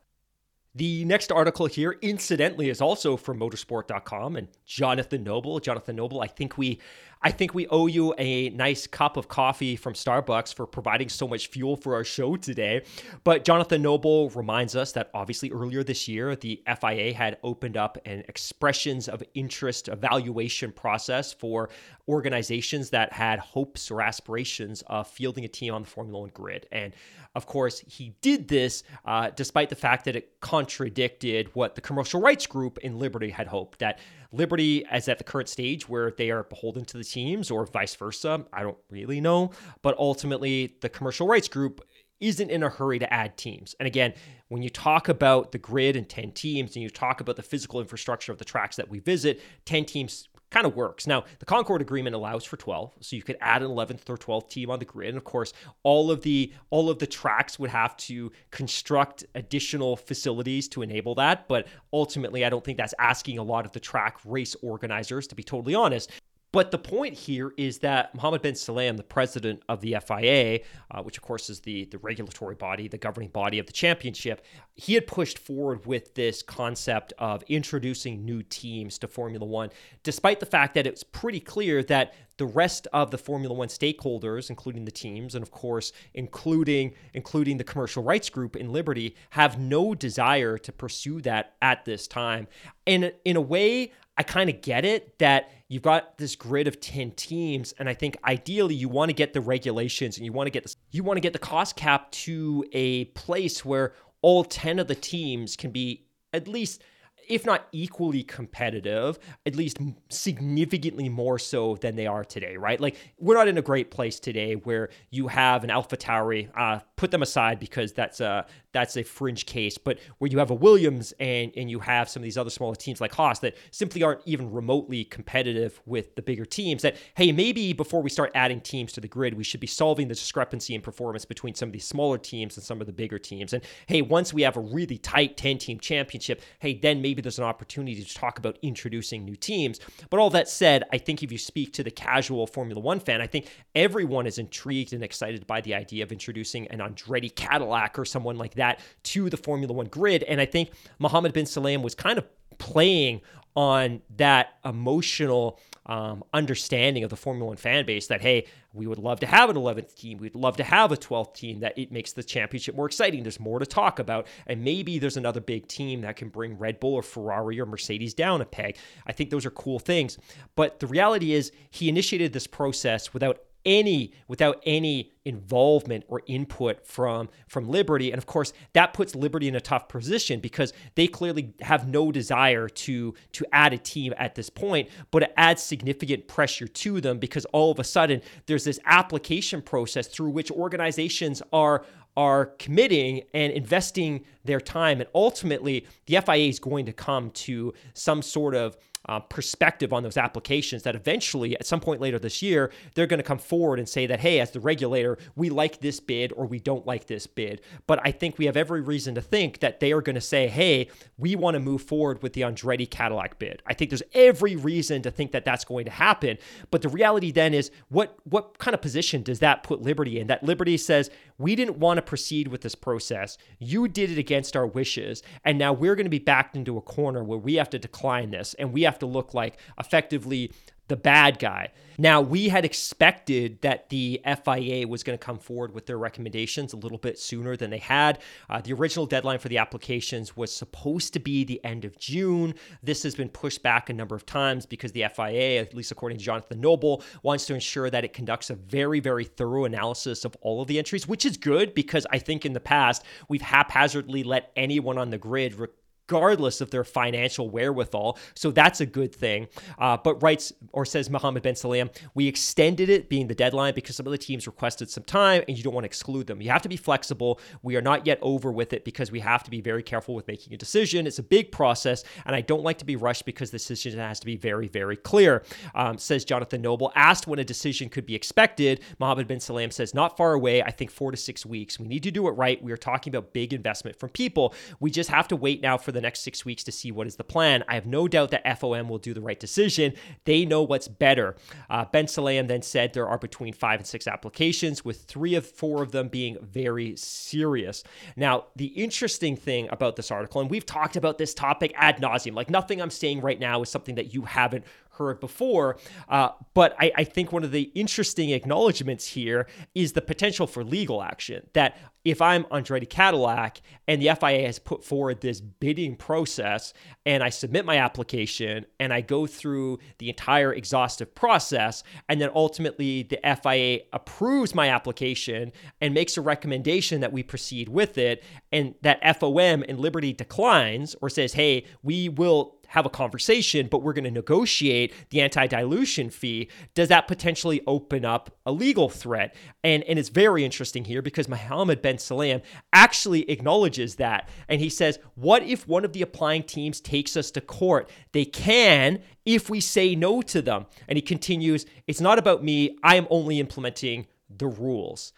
The next article here, incidentally, is also from motorsport.com and Jonathan Noble. Jonathan Noble, I think we I think we owe you a nice cup of coffee from Starbucks for providing so much fuel for our show today. But Jonathan Noble reminds us that obviously earlier this year, the FIA had opened up an expressions of interest evaluation process for organizations that had hopes or aspirations of fielding a team on the Formula One grid. And of course, he did this uh, despite the fact that it contradicted what the commercial rights group in Liberty had hoped that Liberty is at the current stage where they are beholden to the teams or vice versa. I don't really know. But ultimately, the commercial rights group isn't in a hurry to add teams. And again, when you talk about the grid and 10 teams and you talk about the physical infrastructure of the tracks that we visit, 10 teams kind of works. Now, the Concord agreement allows for 12, so you could add an 11th or 12th team on the grid. And of course, all of the all of the tracks would have to construct additional facilities to enable that, but ultimately I don't think that's asking a lot of the track race organizers to be totally honest. But the point here is that Mohammed bin Sulayem, the president of the FIA, uh, which of course is the, the regulatory body, the governing body of the championship, he had pushed forward with this concept of introducing new teams to Formula One, despite the fact that it's pretty clear that the rest of the Formula One stakeholders, including the teams, and of course, including including the commercial rights group in Liberty, have no desire to pursue that at this time. And in a way, I kind of get it that you've got this grid of 10 teams and I think ideally you want to get the regulations and you want to get this you want to get the cost cap to a place where all 10 of the teams can be at least if not equally competitive, at least significantly more so than they are today, right? Like we're not in a great place today where you have an Alpha Tauri, uh, put them aside because that's a that's a fringe case, but where you have a Williams and and you have some of these other smaller teams like Haas that simply aren't even remotely competitive with the bigger teams. That hey, maybe before we start adding teams to the grid, we should be solving the discrepancy in performance between some of these smaller teams and some of the bigger teams. And hey, once we have a really tight 10 team championship, hey, then maybe there's an opportunity to talk about introducing new teams. But all that said, I think if you speak to the casual Formula One fan, I think everyone is intrigued and excited by the idea of introducing an Andretti Cadillac or someone like that to the Formula One grid. And I think Mohammed bin Sulayem was kind of playing on that emotional um, understanding of the Formula One fan base that, hey, we would love to have an 11th team. We'd love to have a 12th team, that it makes the championship more exciting. There's more to talk about. And maybe there's another big team that can bring Red Bull or Ferrari or Mercedes down a peg. I think those are cool things. But the reality is, he initiated this process without any without any involvement or input from from Liberty. And of course that puts Liberty in a tough position because they clearly have no desire to to add a team at this point but it adds significant pressure to them because all of a sudden there's this application process through which organizations are are committing and investing their time. And ultimately the FIA is going to come to some sort of uh, perspective on those applications that eventually, at some point later this year, they're going to come forward and say that, hey, as the regulator, we like this bid or we don't like this bid. But I think we have every reason to think that they are going to say, hey, we want to move forward with the Andretti Cadillac bid. I think there's every reason to think that that's going to happen. But the reality then is, what what kind of position does that put Liberty in? That Liberty says, we didn't want to proceed with this process. You did it against our wishes. And now we're going to be backed into a corner where we have to decline this and we have to look like effectively the bad guy. Now, we had expected that the FIA was going to come forward with their recommendations a little bit sooner than they had. Uh, the original deadline for the applications was supposed to be the end of June. This has been pushed back a number of times because the FIA, at least according to Jonathan Noble, wants to ensure that it conducts a very, very thorough analysis of all of the entries, which is good because I think in the past we've haphazardly let anyone on the grid. Re- regardless of their financial wherewithal. So that's a good thing. Uh, but writes or says Mohammed Ben Sulayem, we extended it being the deadline because some of the teams requested some time and you don't want to exclude them. You have to be flexible. We are not yet over with it because we have to be very careful with making a decision. It's a big process and I don't like to be rushed because the decision has to be very, very clear. Um, says Jonathan Noble. Asked when a decision could be expected, Mohammed Ben Sulayem says, not far away. I think four to six weeks. We need to do it right. We are talking about big investment from people. We just have to wait now for the next six weeks to see what is the plan. I have no doubt that FOM will do the right decision. They know what's better. Uh, ben Sulayem then said there are between five and six applications, with three of four of them being very serious. Now, the interesting thing about this article, and we've talked about this topic ad nauseum, like nothing I'm saying right now is something that you haven't heard before. Uh, but I, I, think one of the interesting acknowledgments here is the potential for legal action. That if I'm Andretti Cadillac and the FIA has put forward this bidding process and I submit my application and I go through the entire exhaustive process, and then ultimately the FIA approves my application and makes a recommendation that we proceed with it, and that FOM and Liberty declines or says, hey, we will have a conversation, but we're going to negotiate the anti dilution fee, does that potentially open up a legal threat? And, and it's very interesting here because Mohammed Ben Sulayem actually acknowledges that. And he says, What if one of the applying teams takes us to court? They can if we say no to them. And he continues, It's not about me. I am only implementing the rules.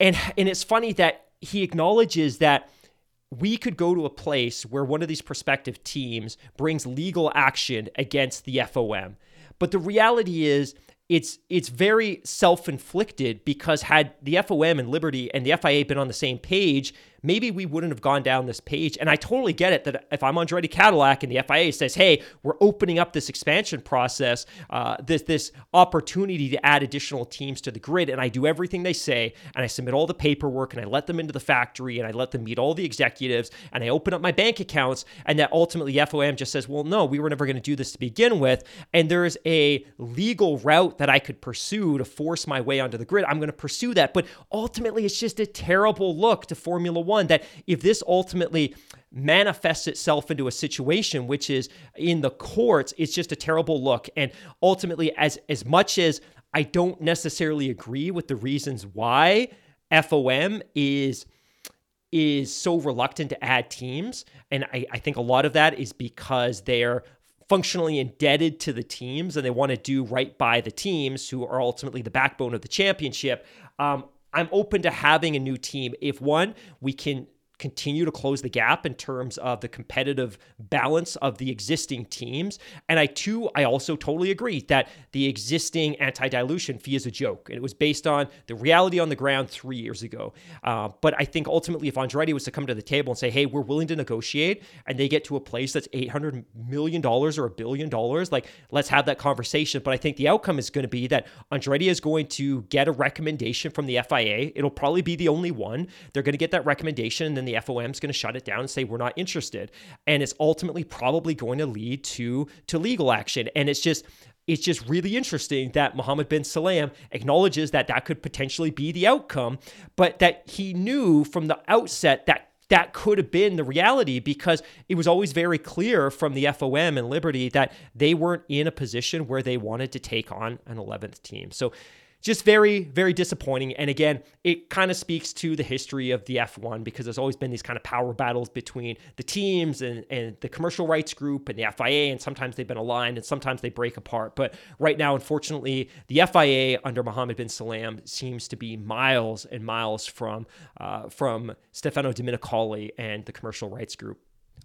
And, and it's funny that he acknowledges that we could go to a place where one of these prospective teams brings legal action against the FOM. But the reality is, it's it's very self-inflicted because had the FOM and Liberty and the FIA been on the same page, maybe we wouldn't have gone down this page. And I totally get it that if I'm Andretti Cadillac and the FIA says, "Hey, we're opening up this expansion process, uh, this this opportunity to add additional teams to the grid," and I do everything they say, and I submit all the paperwork, and I let them into the factory, and I let them meet all the executives, and I open up my bank accounts, and that ultimately FOM just says, "Well, no, we were never going to do this to begin with," and there's a legal route that I could pursue to force my way onto the grid. I'm going to pursue that, but ultimately, it's just a terrible look to Formula One one that if this ultimately manifests itself into a situation which is in the courts, it's just a terrible look. And ultimately, as as much as I don't necessarily agree with the reasons why FOM is is so reluctant to add teams. And I, I think a lot of that is because they're functionally indebted to the teams and they want to do right by the teams who are ultimately the backbone of the championship. Um, I'm open to having a new team. If one, we can continue to close the gap in terms of the competitive balance of the existing teams. And I too, I also totally agree that the existing anti-dilution fee is a joke. And it was based on the reality on the ground three years ago. Uh, but I think ultimately, if Andretti was to come to the table and say, "Hey, we're willing to negotiate," and they get to a place that's eight hundred million dollars or a billion dollars, like let's have that conversation. But I think the outcome is going to be that Andretti is going to get a recommendation from the FIA. It'll probably be the only one. They're going to get that recommendation, and then then the FOM is going to shut it down and say we're not interested, and it's ultimately probably going to lead to to legal action. And it's just it's just really interesting that Mohammed bin Sulayem acknowledges that that could potentially be the outcome, but that he knew from the outset that that could have been the reality because it was always very clear from the FOM and Liberty that they weren't in a position where they wanted to take on an 11th team. So just very, very disappointing. And again, it kind of speaks to the history of the F1 because there's always been these kind of power battles between the teams and, and the commercial rights group and the FIA. And sometimes they've been aligned and sometimes they break apart. But right now, unfortunately, the FIA under Mohammed bin Sulayem seems to be miles and miles from, uh, from Stefano Domenicali and the commercial rights group.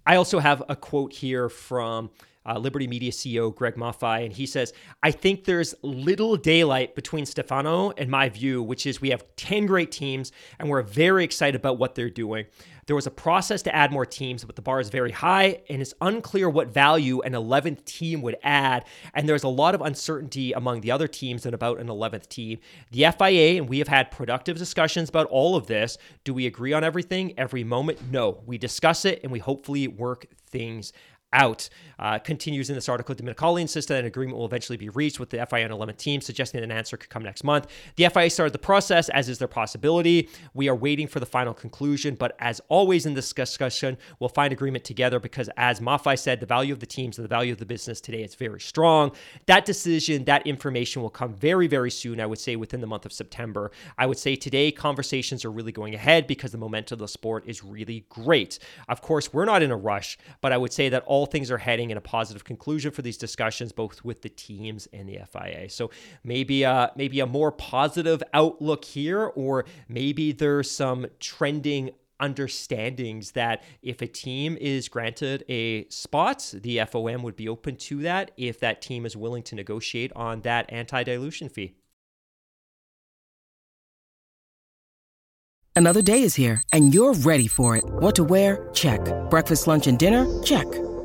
I also have a quote here from uh, Liberty Media CEO Greg Maffei, and he says, I think there's little daylight between Stefano and my view, which is we have 10 great teams and we're very excited about what they're doing. There was a process to add more teams, but the bar is very high, and it's unclear what value an 11th team would add. And there's a lot of uncertainty among the other teams and about an 11th team. The FIA and we have had productive discussions about all of this. Do we agree on everything every moment? No. We discuss it and we hopefully work things out. Uh, continues in this article, Domenicali insisted that an agreement will eventually be reached with the FIA and 11 team, suggesting an answer could come next month. The FIA started the process, as is their possibility. We are waiting for the final conclusion, but as always in this discussion, we'll find agreement together because, as Maffei said, the value of the teams and the value of the business today is very strong. That decision, that information will come very, very soon, I would say within the month of September. I would say today conversations are really going ahead because the momentum of the sport is really great. Of course, we're not in a rush, but I would say that all all things are heading in a positive conclusion for these discussions, both with the teams and the FIA. So maybe uh, maybe a more positive outlook here, or maybe there's some trending understandings that if a team is granted a spot, the FOM would be open to that if that team is willing to negotiate on that anti dilution fee. Another day is here, and you're ready for it. What to wear? Check. Breakfast, lunch, and dinner? Check.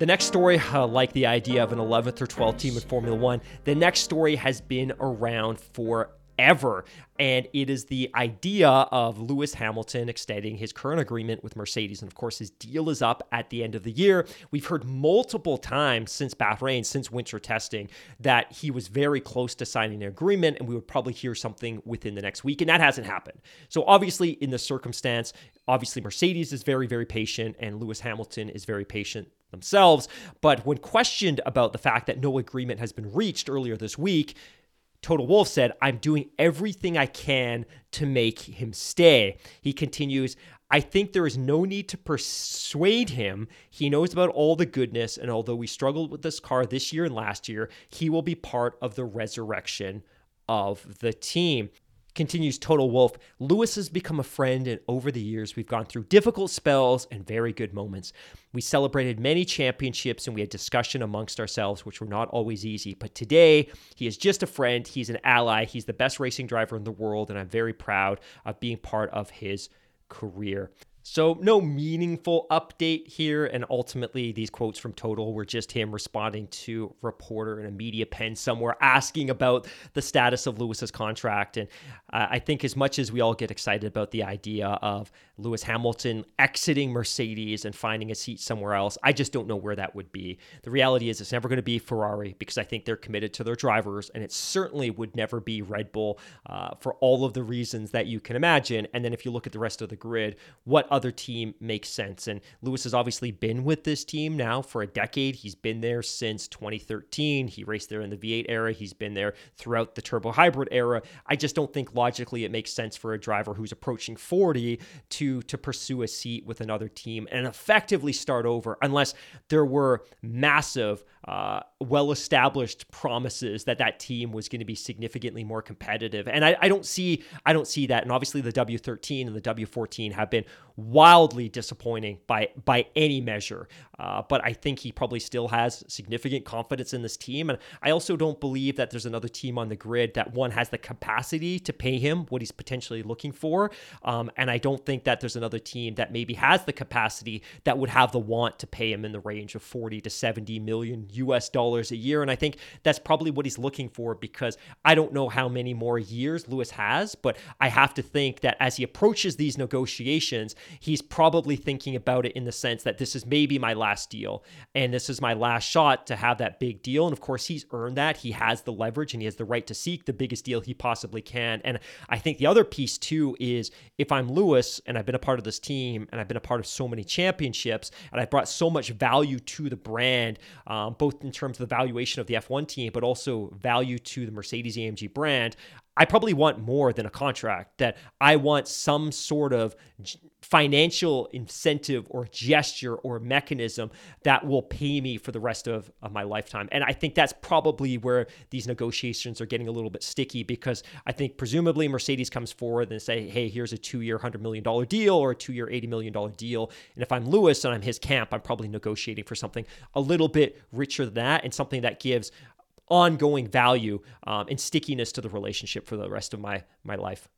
The next story, uh, like the idea of an 11th or 12th team in Formula One, the next story has been around for ever. And it is the idea of Lewis Hamilton extending his current agreement with Mercedes. And of course, his deal is up at the end of the year. We've heard multiple times since Bahrain, since winter testing, that he was very close to signing an agreement, and we would probably hear something within the next week. And that hasn't happened. So, obviously, in the circumstance, obviously, Mercedes is very, very patient, and Lewis Hamilton is very patient themselves. But when questioned about the fact that no agreement has been reached earlier this week, Toto Wolff said, I'm doing everything I can to make him stay. He continues, I think there is no need to persuade him. He knows about all the goodness, and although we struggled with this car this year and last year, he will be part of the resurrection of the team. Continues Toto Wolff, Lewis has become a friend, and over the years, we've gone through difficult spells and very good moments. We celebrated many championships and we had discussion amongst ourselves, which were not always easy. But today, he is just a friend. He's an ally. He's the best racing driver in the world, and I'm very proud of being part of his career. So, no meaningful update here. And ultimately, these quotes from Toto were just him responding to a reporter in a media pen somewhere asking about the status of Lewis's contract. And uh, I think, as much as we all get excited about the idea of Lewis Hamilton exiting Mercedes and finding a seat somewhere else, I just don't know where that would be. The reality is, it's never going to be Ferrari because I think they're committed to their drivers. And it certainly would never be Red Bull uh, for all of the reasons that you can imagine. And then if you look at the rest of the grid, what other team makes sense. And Lewis has obviously been with this team now for a decade. He's been there since 2013. He raced there in the V8 era. He's been there throughout the turbo hybrid era. I just don't think logically it makes sense for a driver who's approaching 40 to to pursue a seat with another team and effectively start over unless there were massive uh, well established promises that that team was going to be significantly more competitive. And I, I, don't see I don't see that. And obviously the W13 and the W14 have been wildly disappointing by by any measure. Uh, but I think he probably still has significant confidence in this team. And I also don't believe that there's another team on the grid that one has the capacity to pay him what he's potentially looking for. Um, and I don't think that there's another team that maybe has the capacity that would have the want to pay him in the range of 40 to 70 million US dollars a year. And I think that's probably what he's looking for because I don't know how many more years Lewis has, but I have to think that as he approaches these negotiations, he's probably thinking about it in the sense that this is maybe my last deal and this is my last shot to have that big deal. And of course, he's earned that. He has the leverage and he has the right to seek the biggest deal he possibly can. And I think the other piece too is if I'm Lewis and I've been a part of this team and I've been a part of so many championships and I've brought so much value to the brand, um, both in terms of the valuation of the F1 team, but also value to the Mercedes AMG brand. I probably want more than a contract, that I want some sort of financial incentive or gesture or mechanism that will pay me for the rest of, of my lifetime. And I think that's probably where these negotiations are getting a little bit sticky because I think presumably Mercedes comes forward and say, hey, here's a two year, $100 million deal or a two year, $80 million deal. And if I'm Lewis and I'm his camp, I'm probably negotiating for something a little bit richer than that and something that gives ongoing value um, and stickiness to the relationship for the rest of my my life.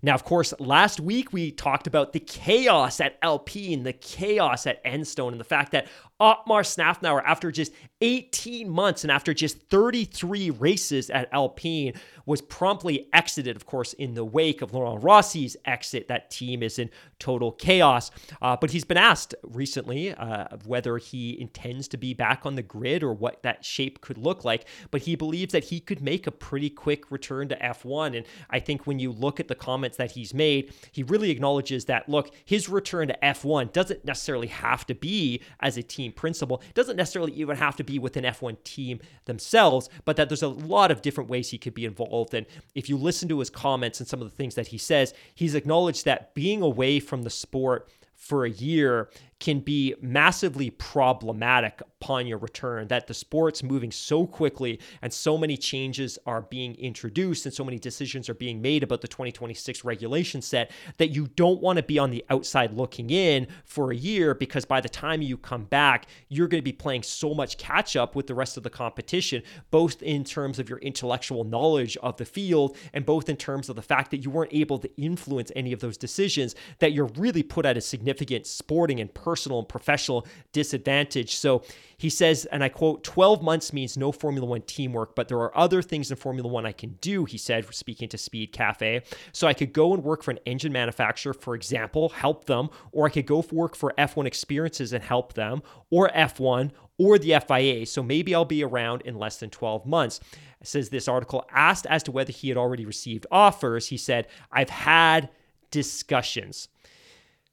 Now, of course, last week we talked about the chaos at Alpine, the chaos at Enstone, and the fact that Otmar Szafnauer, after just 18 months and after just 33 races at Alpine, was promptly exited, of course, in the wake of Laurent Rossi's exit. That team is in total chaos. Uh, but he's been asked recently uh, whether he intends to be back on the grid or what that shape could look like. But he believes that he could make a pretty quick return to F1. And I think when you look at the comments that he's made, he really acknowledges that, look, his return to F1 doesn't necessarily have to be as a team team principal. It doesn't necessarily even have to be with an F1 team themselves, but that there's a lot of different ways he could be involved. And if you listen to his comments and some of the things that he says, he's acknowledged that being away from the sport for a year can be massively problematic upon your return that the sport's moving so quickly and so many changes are being introduced and so many decisions are being made about the 2026 regulation set that you don't want to be on the outside looking in for a year because by the time you come back you're going to be playing so much catch up with the rest of the competition both in terms of your intellectual knowledge of the field and both in terms of the fact that you weren't able to influence any of those decisions that you're really put at a significant sporting and personal and professional disadvantage. So he says, and I quote, 12 months means no Formula One teamwork, but there are other things in Formula One I can do, he said, speaking to Speed Cafe. So I could go and work for an engine manufacturer, for example, help them, or I could go work for F1 experiences and help them, or F1, or the FIA. So maybe I'll be around in less than 12 months. Says this article, asked as to whether he had already received offers, he said, I've had discussions.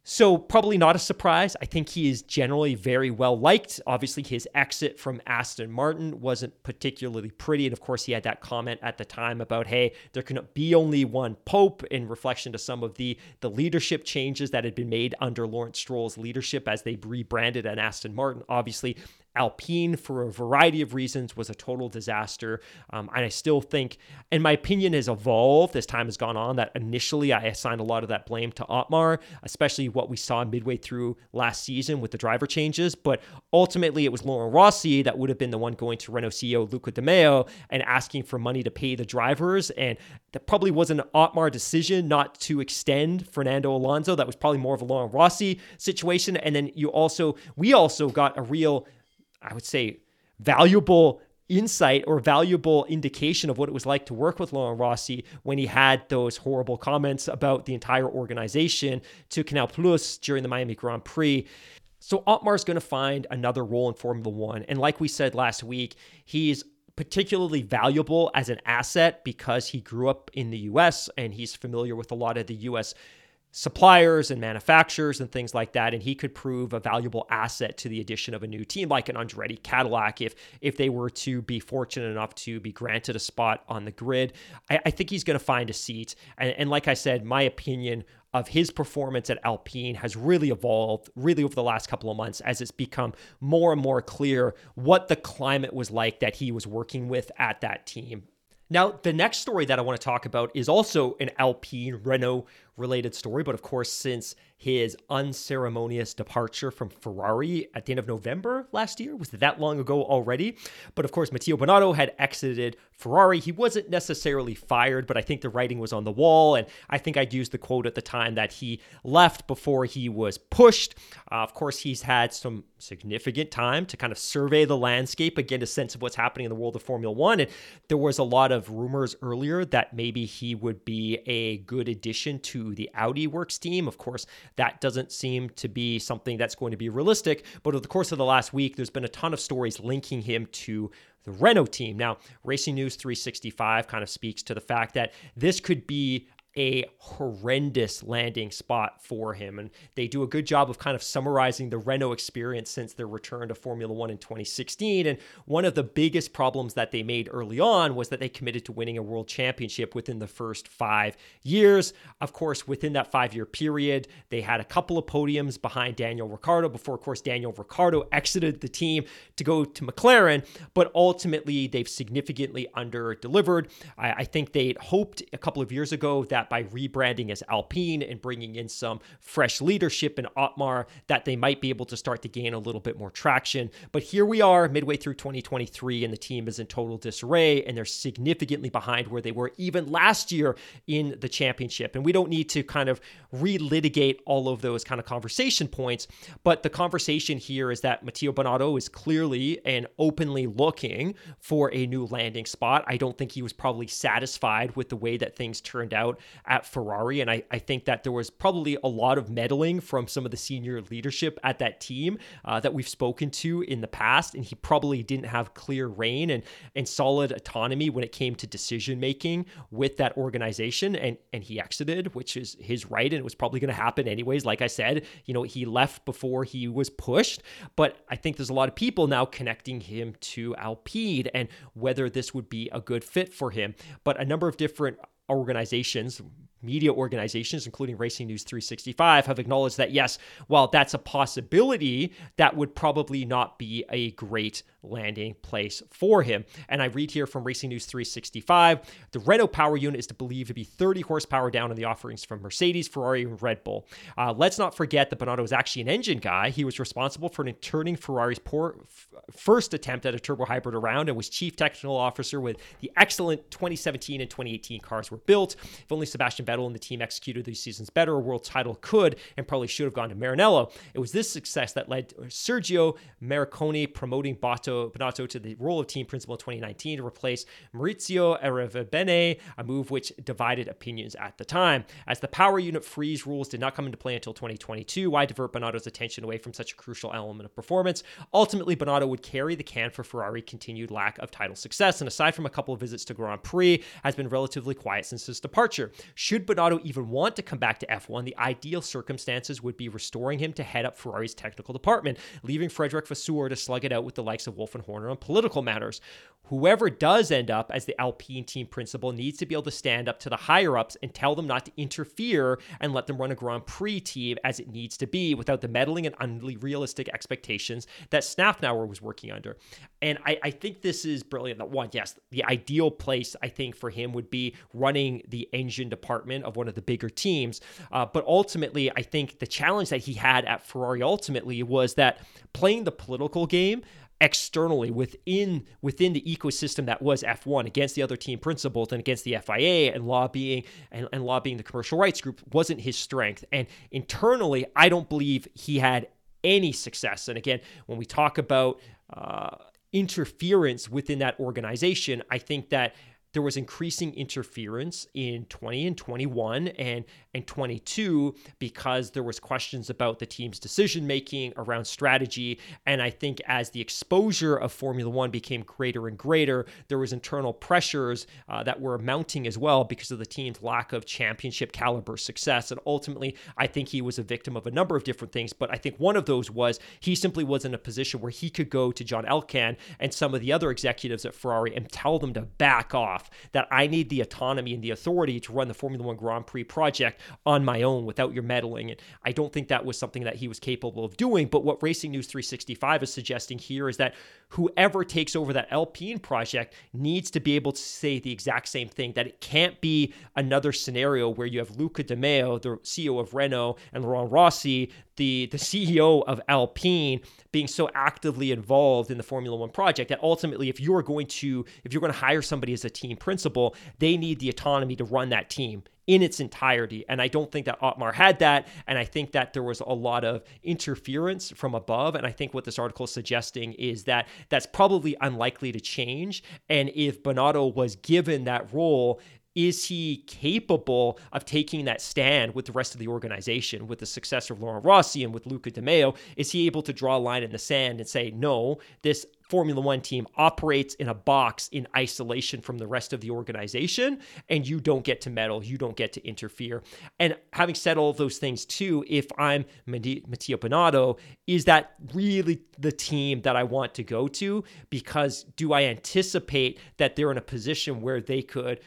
So, probably not a surprise. I think he is generally very well liked. Obviously, his exit from Aston Martin wasn't particularly pretty. And of course, he had that comment at the time about, hey, there can be only one Pope in reflection to some of the, the leadership changes that had been made under Lawrence Stroll's leadership as they rebranded an Aston Martin. Obviously, Alpine, for a variety of reasons, was a total disaster. Um, and I still think, and my opinion has evolved as time has gone on, that initially I assigned a lot of that blame to Otmar, especially what we saw midway through last season with the driver changes. But ultimately, it was Laurent Rossi that would have been the one going to Renault CEO Luca De Meo and asking for money to pay the drivers. And that probably was an Otmar decision not to extend Fernando Alonso. That was probably more of a Laurent Rossi situation. And then you also, we also got a real I would say, valuable insight or valuable indication of what it was like to work with Laurent Rossi when he had those horrible comments about the entire organization to Canal Plus during the Miami Grand Prix. So Otmar's going to find another role in Formula One. And like we said last week, he's particularly valuable as an asset because he grew up in the US and he's familiar with a lot of the US suppliers and manufacturers and things like that. And he could prove a valuable asset to the addition of a new team like an Andretti Cadillac if if they were to be fortunate enough to be granted a spot on the grid. I, I think he's going to find a seat. And, and like I said, my opinion of his performance at Alpine has really evolved, really over the last couple of months, as it's become more and more clear what the climate was like that he was working with at that team. Now, the next story that I want to talk about is also an Alpine Renault related story, but of course, since his unceremonious departure from Ferrari at the end of November last year. Was that long ago already? But of course, Mattia Binotto had exited Ferrari. He wasn't necessarily fired, but I think the writing was on the wall. And I think I'd used the quote at the time that he left before he was pushed. Uh, of course, he's had some significant time to kind of survey the landscape, get a sense of what's happening in the world of Formula One. And there was a lot of rumors earlier that maybe he would be a good addition to the Audi Works team. Of course, that doesn't seem to be something that's going to be realistic. But over the course of the last week, there's been a ton of stories linking him to the Renault team. Now, Racing News 365 kind of speaks to the fact that this could be a horrendous landing spot for him. And they do a good job of kind of summarizing the Renault experience since their return to Formula One in 2016. And one of the biggest problems that they made early on was that they committed to winning a world championship within the first five years. Of course, within that five year period, they had a couple of podiums behind Daniel Ricciardo before, of course, Daniel Ricciardo exited the team to go to McLaren. But ultimately, they've significantly under delivered. I, I think they'd hoped a couple of years ago that that by rebranding as Alpine and bringing in some fresh leadership in Otmar, that they might be able to start to gain a little bit more traction. But here we are, midway through 2023, and the team is in total disarray, and they're significantly behind where they were even last year in the championship. And we don't need to kind of relitigate all of those kind of conversation points, but the conversation here is that Mattia Binotto is clearly and openly looking for a new landing spot. I don't think he was probably satisfied with the way that things turned out at Ferrari. And I, I think that there was probably a lot of meddling from some of the senior leadership at that team uh, that we've spoken to in the past. And he probably didn't have clear reign and, and solid autonomy when it came to decision making with that organization. And, and he exited, which is his right. And it was probably going to happen anyways. Like I said, you know, he left before he was pushed. But I think there's a lot of people now connecting him to Alpine and whether this would be a good fit for him. But a number of different organizations, media organizations, including Racing News 365, have acknowledged that yes, while that's a possibility, that would probably not be a great landing place for him. And I read here from Racing News 365 the Renault power unit is to believe to be 30 horsepower down in the offerings from Mercedes, Ferrari, and Red Bull. Uh, let's not forget that Binotto was actually an engine guy. He was responsible for turning Ferrari's poor f- first attempt at a turbo hybrid around and was chief technical officer with the excellent 2017 and 2018 cars were built. If only Sebastian Vettel and the team executed these seasons better, a world title could and probably should have gone to Maranello. It was this success that led Sergio Marchionne promoting Binotto to the role of team principal in 2019 to replace Maurizio Arrivabene, a move which divided opinions at the time. As the power unit freeze rules did not come into play until 2022, why divert Binotto's attention away from such a crucial element of performance? Ultimately, Binotto would carry the can for Ferrari's continued lack of title success, and aside from a couple of visits to Grand Prix, has been relatively quiet since his departure. Should Binotto even want to come back to F1, the ideal circumstances would be restoring him to head up Ferrari's technical department, leaving Frédéric Vasseur to slug it out with the likes of Wolff and Horner on political matters. Whoever does end up as the Alpine team principal needs to be able to stand up to the higher ups and tell them not to interfere and let them run a Grand Prix team as it needs to be without the meddling and unrealistic expectations that Szafnauer was working under. And I, I think this is brilliant. That one, yes, the ideal place I think for him would be running the engine department of one of the bigger teams. Uh, but ultimately, I think the challenge that he had at Ferrari ultimately was that playing the political game externally within within the ecosystem that was F1 against the other team principals and against the FIA and lobbying and, and lobbying the commercial rights group wasn't his strength. And internally, I don't believe he had any success. And again, when we talk about uh, interference within that organization, I think that there was increasing interference in 20 and 21 and and 22 because there was questions about the team's decision making around strategy. And I think as the exposure of Formula 1 became greater and greater there was internal pressures uh, that were mounting as well because of the team's lack of championship caliber success. And ultimately I think he was a victim of a number of different things. But I think one of those was he simply was in a position where he could go to John Elkann and some of the other executives at Ferrari and tell them to back off that I need the autonomy and the authority to run the Formula One Grand Prix project on my own without your meddling. And I don't think that was something that he was capable of doing. But what Racing News 365 is suggesting here is that whoever takes over that Alpine project needs to be able to say the exact same thing that it can't be another scenario where you have Luca De Meo, the CEO of Renault, and Laurent Rossi, the, the CEO of Alpine, being so actively involved in the Formula One project that ultimately, if you're going to if you're going to hire somebody as a team principal, they need the autonomy to run that team in its entirety. And I don't think that Otmar had that. And I think that there was a lot of interference from above. And I think what this article is suggesting is that that's probably unlikely to change. And if Binotto was given that role, is he capable of taking that stand with the rest of the organization, with the successor of Laurent Rossi and with Luca De Meo? Is he able to draw a line in the sand and say, no, this Formula One team operates in a box in isolation from the rest of the organization, and you don't get to meddle, you don't get to interfere. And having said all those things, too, if I'm Mattia Binotto, is that really the team that I want to go to? Because do I anticipate that they're in a position where they could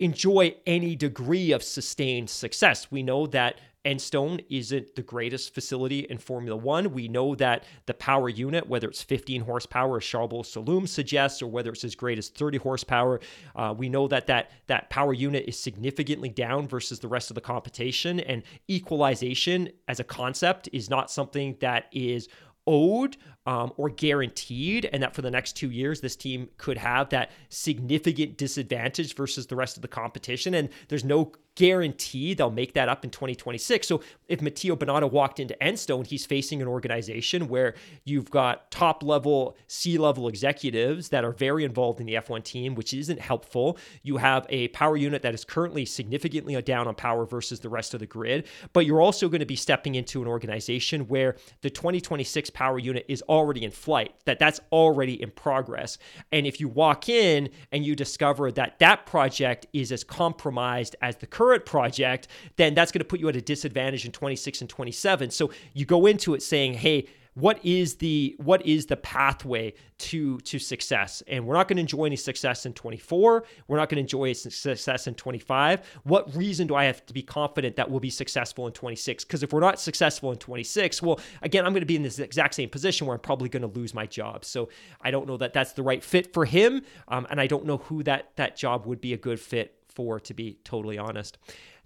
enjoy any degree of sustained success. We know that Enstone isn't the greatest facility in Formula One. We know that the power unit, whether it's 15 horsepower, as Charbel Saloom suggests, or whether it's as great as 30 horsepower, uh, we know that, that that power unit is significantly down versus the rest of the competition. And equalization as a concept is not something that is owed um, or guaranteed, and that for the next two years, this team could have that significant disadvantage versus the rest of the competition. And there's no guarantee they'll make that up in 2026. So if Mattia Binotto walked into Enstone, he's facing an organization where you've got top level, C level executives that are very involved in the F1 team, which isn't helpful. You have a power unit that is currently significantly down on power versus the rest of the grid, but you're also going to be stepping into an organization where the 2026 power unit is already in flight, that that's already in progress. And if you walk in and you discover that that project is as compromised as the current project, then that's going to put you at a disadvantage in 26 and 27. So you go into it saying, hey, what is the what is the pathway to to success? And we're not going to enjoy any success in 24 we're not going to enjoy success in 25 what reason do i have to be confident that we'll be successful in 26 because if we're not successful in 26 well again i'm going to be in this exact same position where i'm probably going to lose my job. So i don't know that that's the right fit for him um, and i don't know who that that job would be a good fit for to be totally honest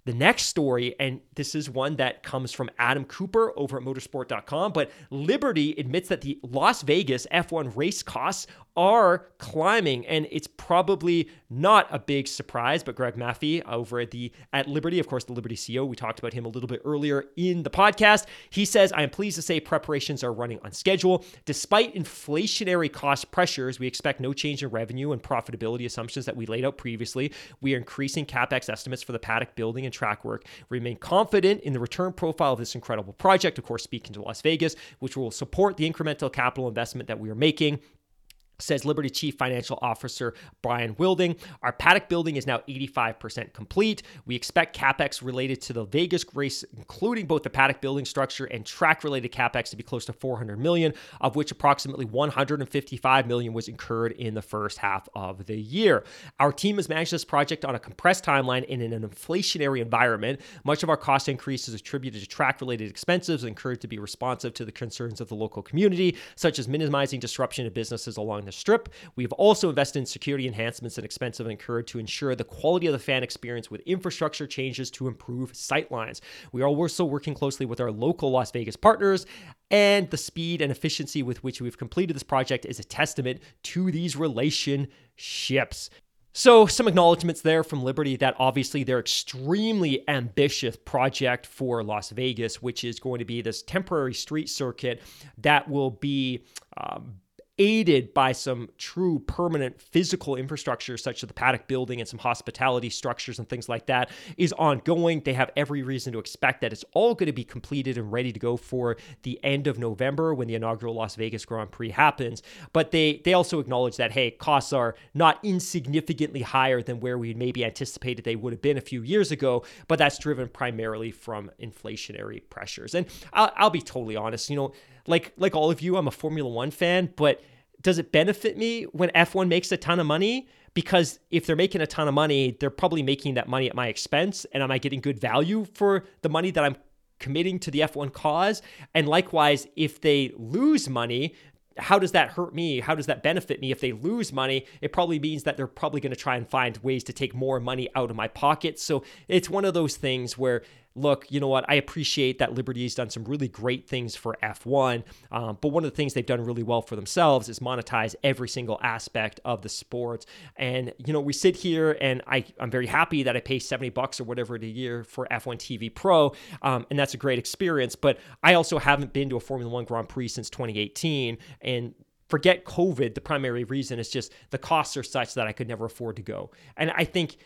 the next story, and this is one that comes from Adam Cooper over at motorsport.com, but Liberty admits that the Las Vegas F1 race costs are climbing, and it's probably not a big surprise. But Greg Maffei over at the at Liberty, of course, the Liberty CEO, we talked about him a little bit earlier in the podcast. He says, "I am pleased to say preparations are running on schedule, despite inflationary cost pressures. We expect no change in revenue and profitability assumptions that we laid out previously. We are increasing capex estimates for the paddock building and track work. We remain confident in the return profile of this incredible project. Of course, speaking to Las Vegas, which will support the incremental capital investment that we are making." Says Liberty Chief Financial Officer Brian Wendling. Our paddock building is now 85% complete. We expect capex related to the Vegas race, including both the paddock building structure and track related capex, to be close to 400 million, of which approximately 155 million was incurred in the first half of the year. Our team has managed this project on a compressed timeline in an inflationary environment. Much of our cost increase is attributed to track related expenses, incurred to be responsive to the concerns of the local community, such as minimizing disruption to businesses along the strip. We've also invested in security enhancements and expensive incurred to ensure the quality of the fan experience with infrastructure changes to improve sightlines. We are also working closely with our local Las Vegas partners, and the speed and efficiency with which we've completed this project is a testament to these relationships. So, some acknowledgments there from Liberty that obviously their extremely ambitious project for Las Vegas, which is going to be this temporary street circuit that will be um, aided by some true permanent physical infrastructure, such as the paddock building and some hospitality structures and things like that, is ongoing. They have every reason to expect that it's all going to be completed and ready to go for the end of November when the inaugural Las Vegas Grand Prix happens. But they they also acknowledge that hey, costs are not insignificantly higher than where we maybe anticipated they would have been a few years ago. But that's driven primarily from inflationary pressures. And I'll, I'll be totally honest, you know like like all of you, I'm a Formula One fan, but does it benefit me when F1 makes a ton of money? because if they're making a ton of money, they're probably making that money at my expense. And am I getting good value for the money that I'm committing to the F1 cause? And likewise, if they lose money, how does that hurt me? How does that benefit me? If they lose money, it probably means that they're probably going to try and find ways to take more money out of my pocket. So it's one of those things where look, you know what? I appreciate that Liberty has done some really great things for F1, um, but one of the things they've done really well for themselves is monetize every single aspect of the sport. And you know, we sit here, and I I'm very happy that I pay 70 bucks or whatever a year for F1 TV Pro, um, and that's a great experience. But I also haven't been to a Formula One Grand Prix since 2018, and forget COVID. The primary reason is just the costs are such that I could never afford to go. And I think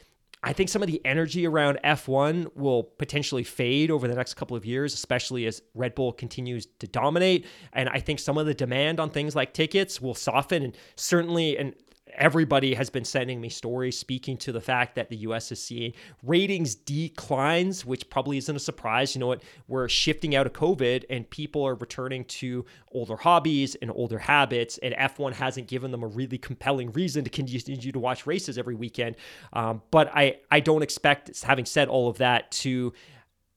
I think some of the energy around F1 will potentially fade over the next couple of years, especially as Red Bull continues to dominate. And I think some of the demand on things like tickets will soften. And certainly, and everybody has been sending me stories speaking to the fact that the US is seeing ratings declines, which probably isn't a surprise. You know what? We're shifting out of COVID and people are returning to older hobbies and older habits, and F1 hasn't given them a really compelling reason to continue to watch races every weekend. Um, but I, I don't expect, having said all of that, to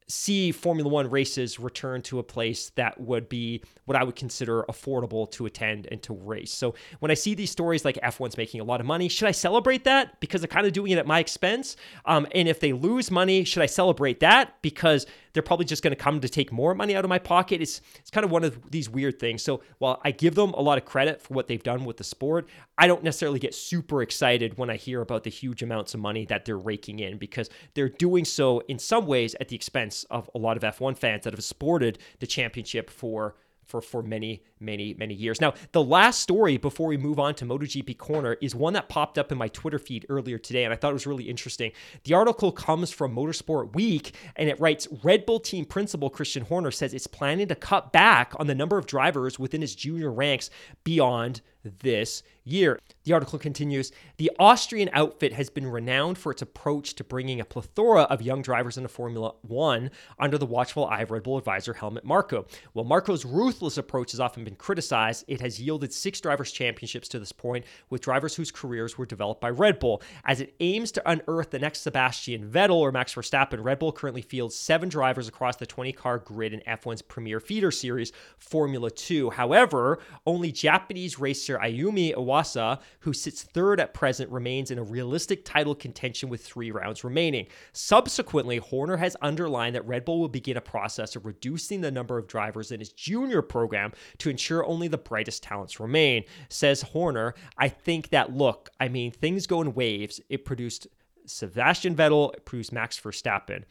see Formula One races return to a place that would be what I would consider affordable to attend and to race. So when I see these stories like F1's making a lot of money, should I celebrate that because they're kind of doing it at my expense? Um, and if they lose money, should I celebrate that because they're probably just going to come to take more money out of my pocket. It's it's kind of one of these weird things. So while I give them a lot of credit for what they've done with the sport, I don't necessarily get super excited when I hear about the huge amounts of money that they're raking in because they're doing so in some ways at the expense of a lot of F1 fans that have supported the championship for for for many many many years. Now, the last story before we move on to MotoGP Corner is one that popped up in my Twitter feed earlier today, and I thought it was really interesting. The article comes from Motorsport Week, and it writes Red Bull team principal Christian Horner says it's planning to cut back on the number of drivers within his junior ranks beyond this year. The article continues The Austrian outfit has been renowned for its approach to bringing a plethora of young drivers into Formula One under the watchful eye of Red Bull advisor Helmut Marko. While Marko's ruthless approach has often been criticized, it has yielded six drivers' championships to this point, with drivers whose careers were developed by Red Bull. As it aims to unearth the next Sebastian Vettel or Max Verstappen, Red Bull currently fields seven drivers across the 20 car grid in F1's premier feeder series, Formula 2. However, only Japanese racer Ayumu Iwasa, who sits third at present, remains in a realistic title contention with three rounds remaining. Subsequently, Horner has underlined that Red Bull will begin a process of reducing the number of drivers in its junior program to ensure only the brightest talents remain. Says Horner, I think that, look, I mean, things go in waves. It produced Sebastian Vettel, it produced Max Verstappen.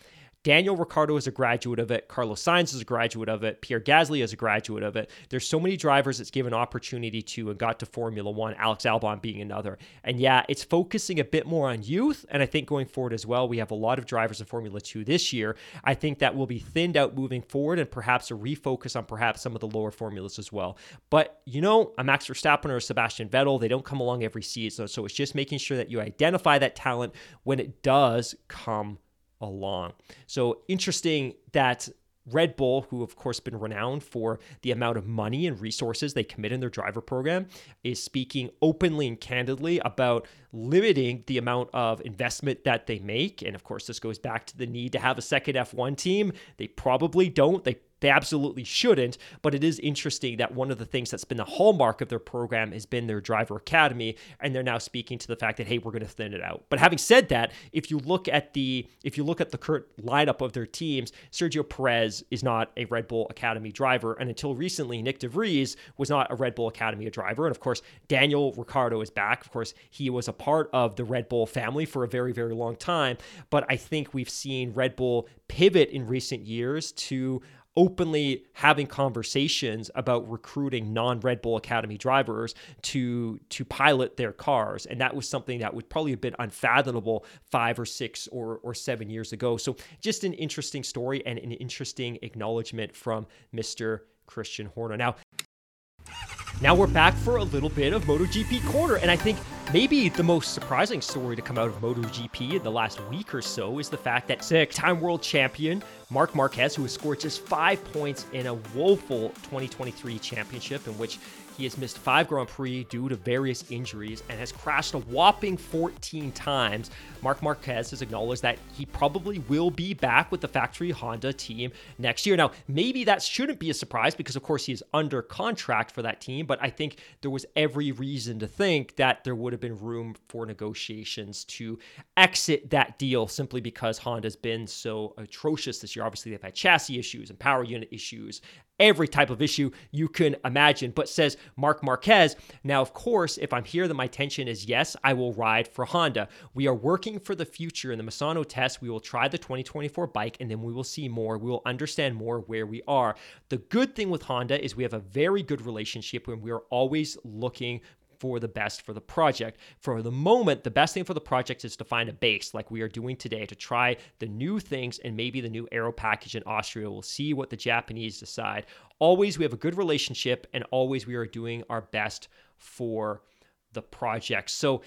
Daniel Ricciardo is a graduate of it. Carlos Sainz is a graduate of it. Pierre Gasly is a graduate of it. There's so many drivers it's given opportunity to and got to Formula One, Alex Albon being another. And yeah, it's focusing a bit more on youth. And I think going forward as well, we have a lot of drivers in Formula Two this year. I think that will be thinned out moving forward and perhaps a refocus on perhaps some of the lower formulas as well. But you know, a Max Verstappen or a Sebastian Vettel, they don't come along every season. So it's just making sure that you identify that talent when it does come along. So interesting that Red Bull, who of course been renowned for the amount of money and resources they commit in their driver program, is speaking openly and candidly about limiting the amount of investment that they make. And of course, this goes back to the need to have a second F1 team. They probably don't. They they absolutely shouldn't, but it is interesting that one of the things that's been the hallmark of their program has been their driver academy, and they're now speaking to the fact that hey, we're going to thin it out. But having said that, if you look at the if you look at the current lineup of their teams, Sergio Perez is not a Red Bull Academy driver, and until recently, Nyck de Vries was not a Red Bull Academy driver, and of course, Daniel Ricciardo is back. Of course, he was a part of the Red Bull family for a very very long time, but I think we've seen Red Bull pivot in recent years to openly having conversations about recruiting non-Red Bull Academy drivers to to pilot their cars, and that was something that would probably have been unfathomable five or six or or seven years ago. So just an interesting story and an interesting acknowledgement from Mr. Christian Horner. Now, now we're back for a little bit of MotoGP Corner, and I think maybe the most surprising story to come out of MotoGP in the last week or so is the fact that six-time world champion Marc Marquez, who has scored just five points in a woeful 2023 championship in which he has missed five Grand Prix due to various injuries and has crashed a whopping 14 times. Marc Marquez has acknowledged that he probably will be back with the factory Honda team next year. Now, maybe that shouldn't be a surprise because, of course, he is under contract for that team, but I think there was every reason to think that there would have been room for negotiations to exit that deal simply because Honda's been so atrocious this year. Obviously, they've had chassis issues and power unit issues every type of issue you can imagine, but says Marc Marquez. Now, of course, if I'm here, then my tension is yes, I will ride for Honda. We are working for the future in the Misano test. We will try the 2024 bike and then we will see more. We will understand more where we are. The good thing with Honda is we have a very good relationship when we are always looking for the best for the project. For the moment, the best thing for the project is to find a base like we are doing today to try the new things and maybe the new aero package in Austria. We'll see what the Japanese decide. Always we have a good relationship and always we are doing our best for the project. So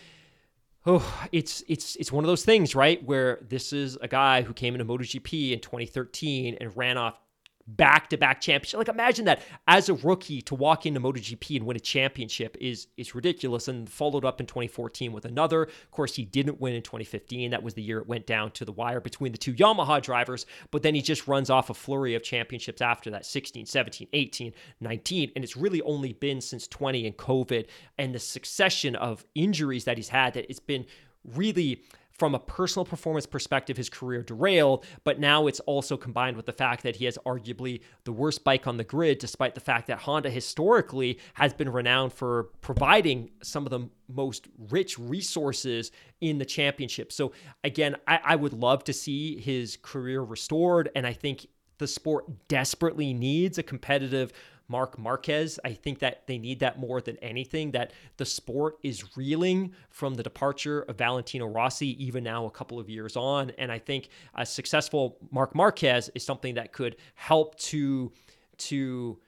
oh, it's it's it's one of those things, right? Where this is a guy who came into MotoGP in 2013 and ran off back to back championship. Like imagine that as a rookie to walk into MotoGP and win a championship is is ridiculous. And followed up in 2014 with another. Of course, he didn't win in 2015. That was the year it went down to the wire between the two Yamaha drivers. But then he just runs off a flurry of championships after that 16, 17, 18, 19. And it's really only been since 20 and COVID and the succession of injuries that he's had that it's been really from a personal performance perspective, his career derailed, but now it's also combined with the fact that he has arguably the worst bike on the grid, despite the fact that Honda historically has been renowned for providing some of the most rich resources in the championship. So, again, I, I would love to see his career restored, and I think the sport desperately needs a competitive Marc Marquez. I think that they need that more than anything, that the sport is reeling from the departure of Valentino Rossi, even now a couple of years on. And I think a successful Marc Marquez is something that could help to to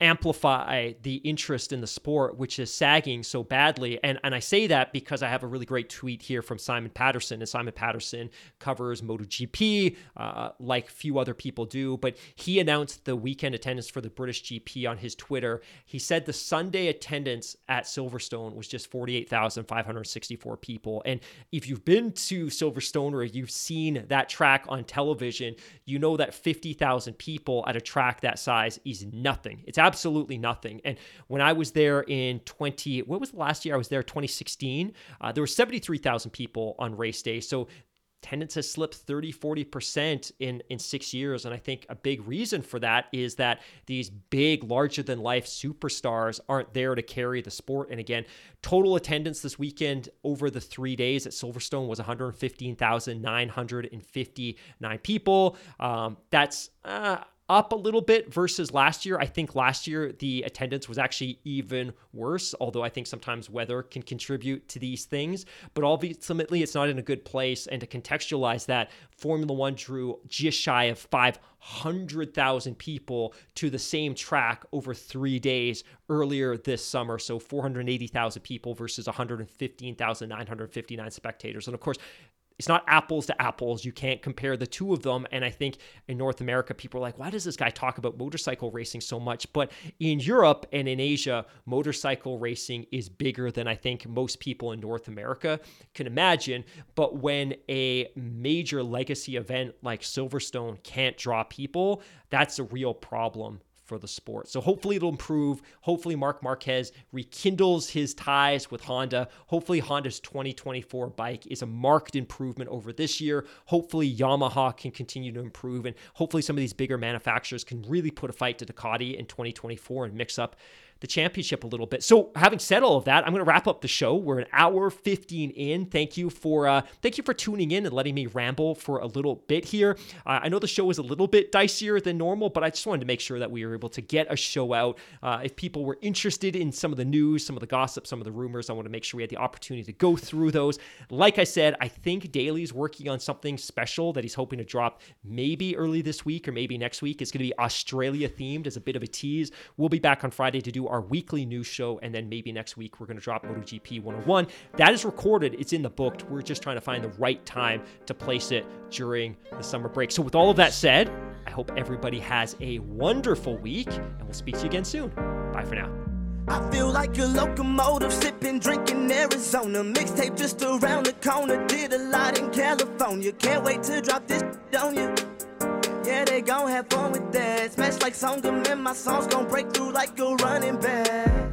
amplify the interest in the sport, which is sagging so badly. And and I say that because I have a really great tweet here from Simon Patterson, and Simon Patterson covers MotoGP uh, like few other people do. But he announced the weekend attendance for the British GP on his Twitter. He said the Sunday attendance at Silverstone was just forty eight thousand five hundred sixty four people. And if you've been to Silverstone or you've seen that track on television, you know that fifty thousand people at a track that size is nothing. It's absolutely nothing. And when I was there in 20, what was the last year I was there? 2016. Uh, there were 73,000 people on race day. So attendance has slipped 30 40% in in 6 years and I think a big reason for that is that these big larger than life superstars aren't there to carry the sport and again total attendance this weekend over the 3 days at Silverstone was 115,959 people um, that's uh, up a little bit versus last year. I think last year the attendance was actually even worse, although I think sometimes weather can contribute to these things. But ultimately, it's not in a good place. And to contextualize that, Formula One drew just shy of 500,000 people to the same track over three days earlier this summer. So 480,000 people versus 115,959 spectators. And of course, it's not apples to apples. You can't compare the two of them. And I think in North America, people are like, why does this guy talk about motorcycle racing so much? But in Europe and in Asia, motorcycle racing is bigger than I think most people in North America can imagine. But when a major legacy event like Silverstone can't draw people, that's a real problem for the sport. So hopefully it'll improve. Hopefully Marc Marquez rekindles his ties with Honda. Hopefully Honda's 2024 bike is a marked improvement over this year. Hopefully Yamaha can continue to improve and hopefully some of these bigger manufacturers can really put a fight to Ducati in 2024 and mix up the championship a little bit. So, having said all of that, I'm going to wrap up the show. We're an hour 15 in. Thank you for uh, thank you for tuning in and letting me ramble for a little bit here. Uh, I know the show is a little bit dicier than normal, but I just wanted to make sure that we were able to get a show out. Uh, if people were interested in some of the news, some of the gossip, some of the rumors, I want to make sure we had the opportunity to go through those. Like I said, I think Daly's working on something special that he's hoping to drop maybe early this week or maybe next week. It's going to be Australia themed as a bit of a tease. We'll be back on Friday to do our weekly news show, and then maybe next week we're going to drop MotoGP 101. That is recorded, it's in the book. We're just trying to find the right time to place it during the summer break. So, with all of that said, I hope everybody has a wonderful week, and we'll speak to you again soon. Bye for now. I feel like a locomotive, sipping, drinking Arizona. Mixtape just around the corner. Did a lot in California. Can't wait to drop this on you. Yeah, they gon' have fun with that. Smash like Songam and my songs gon' break through like a running back.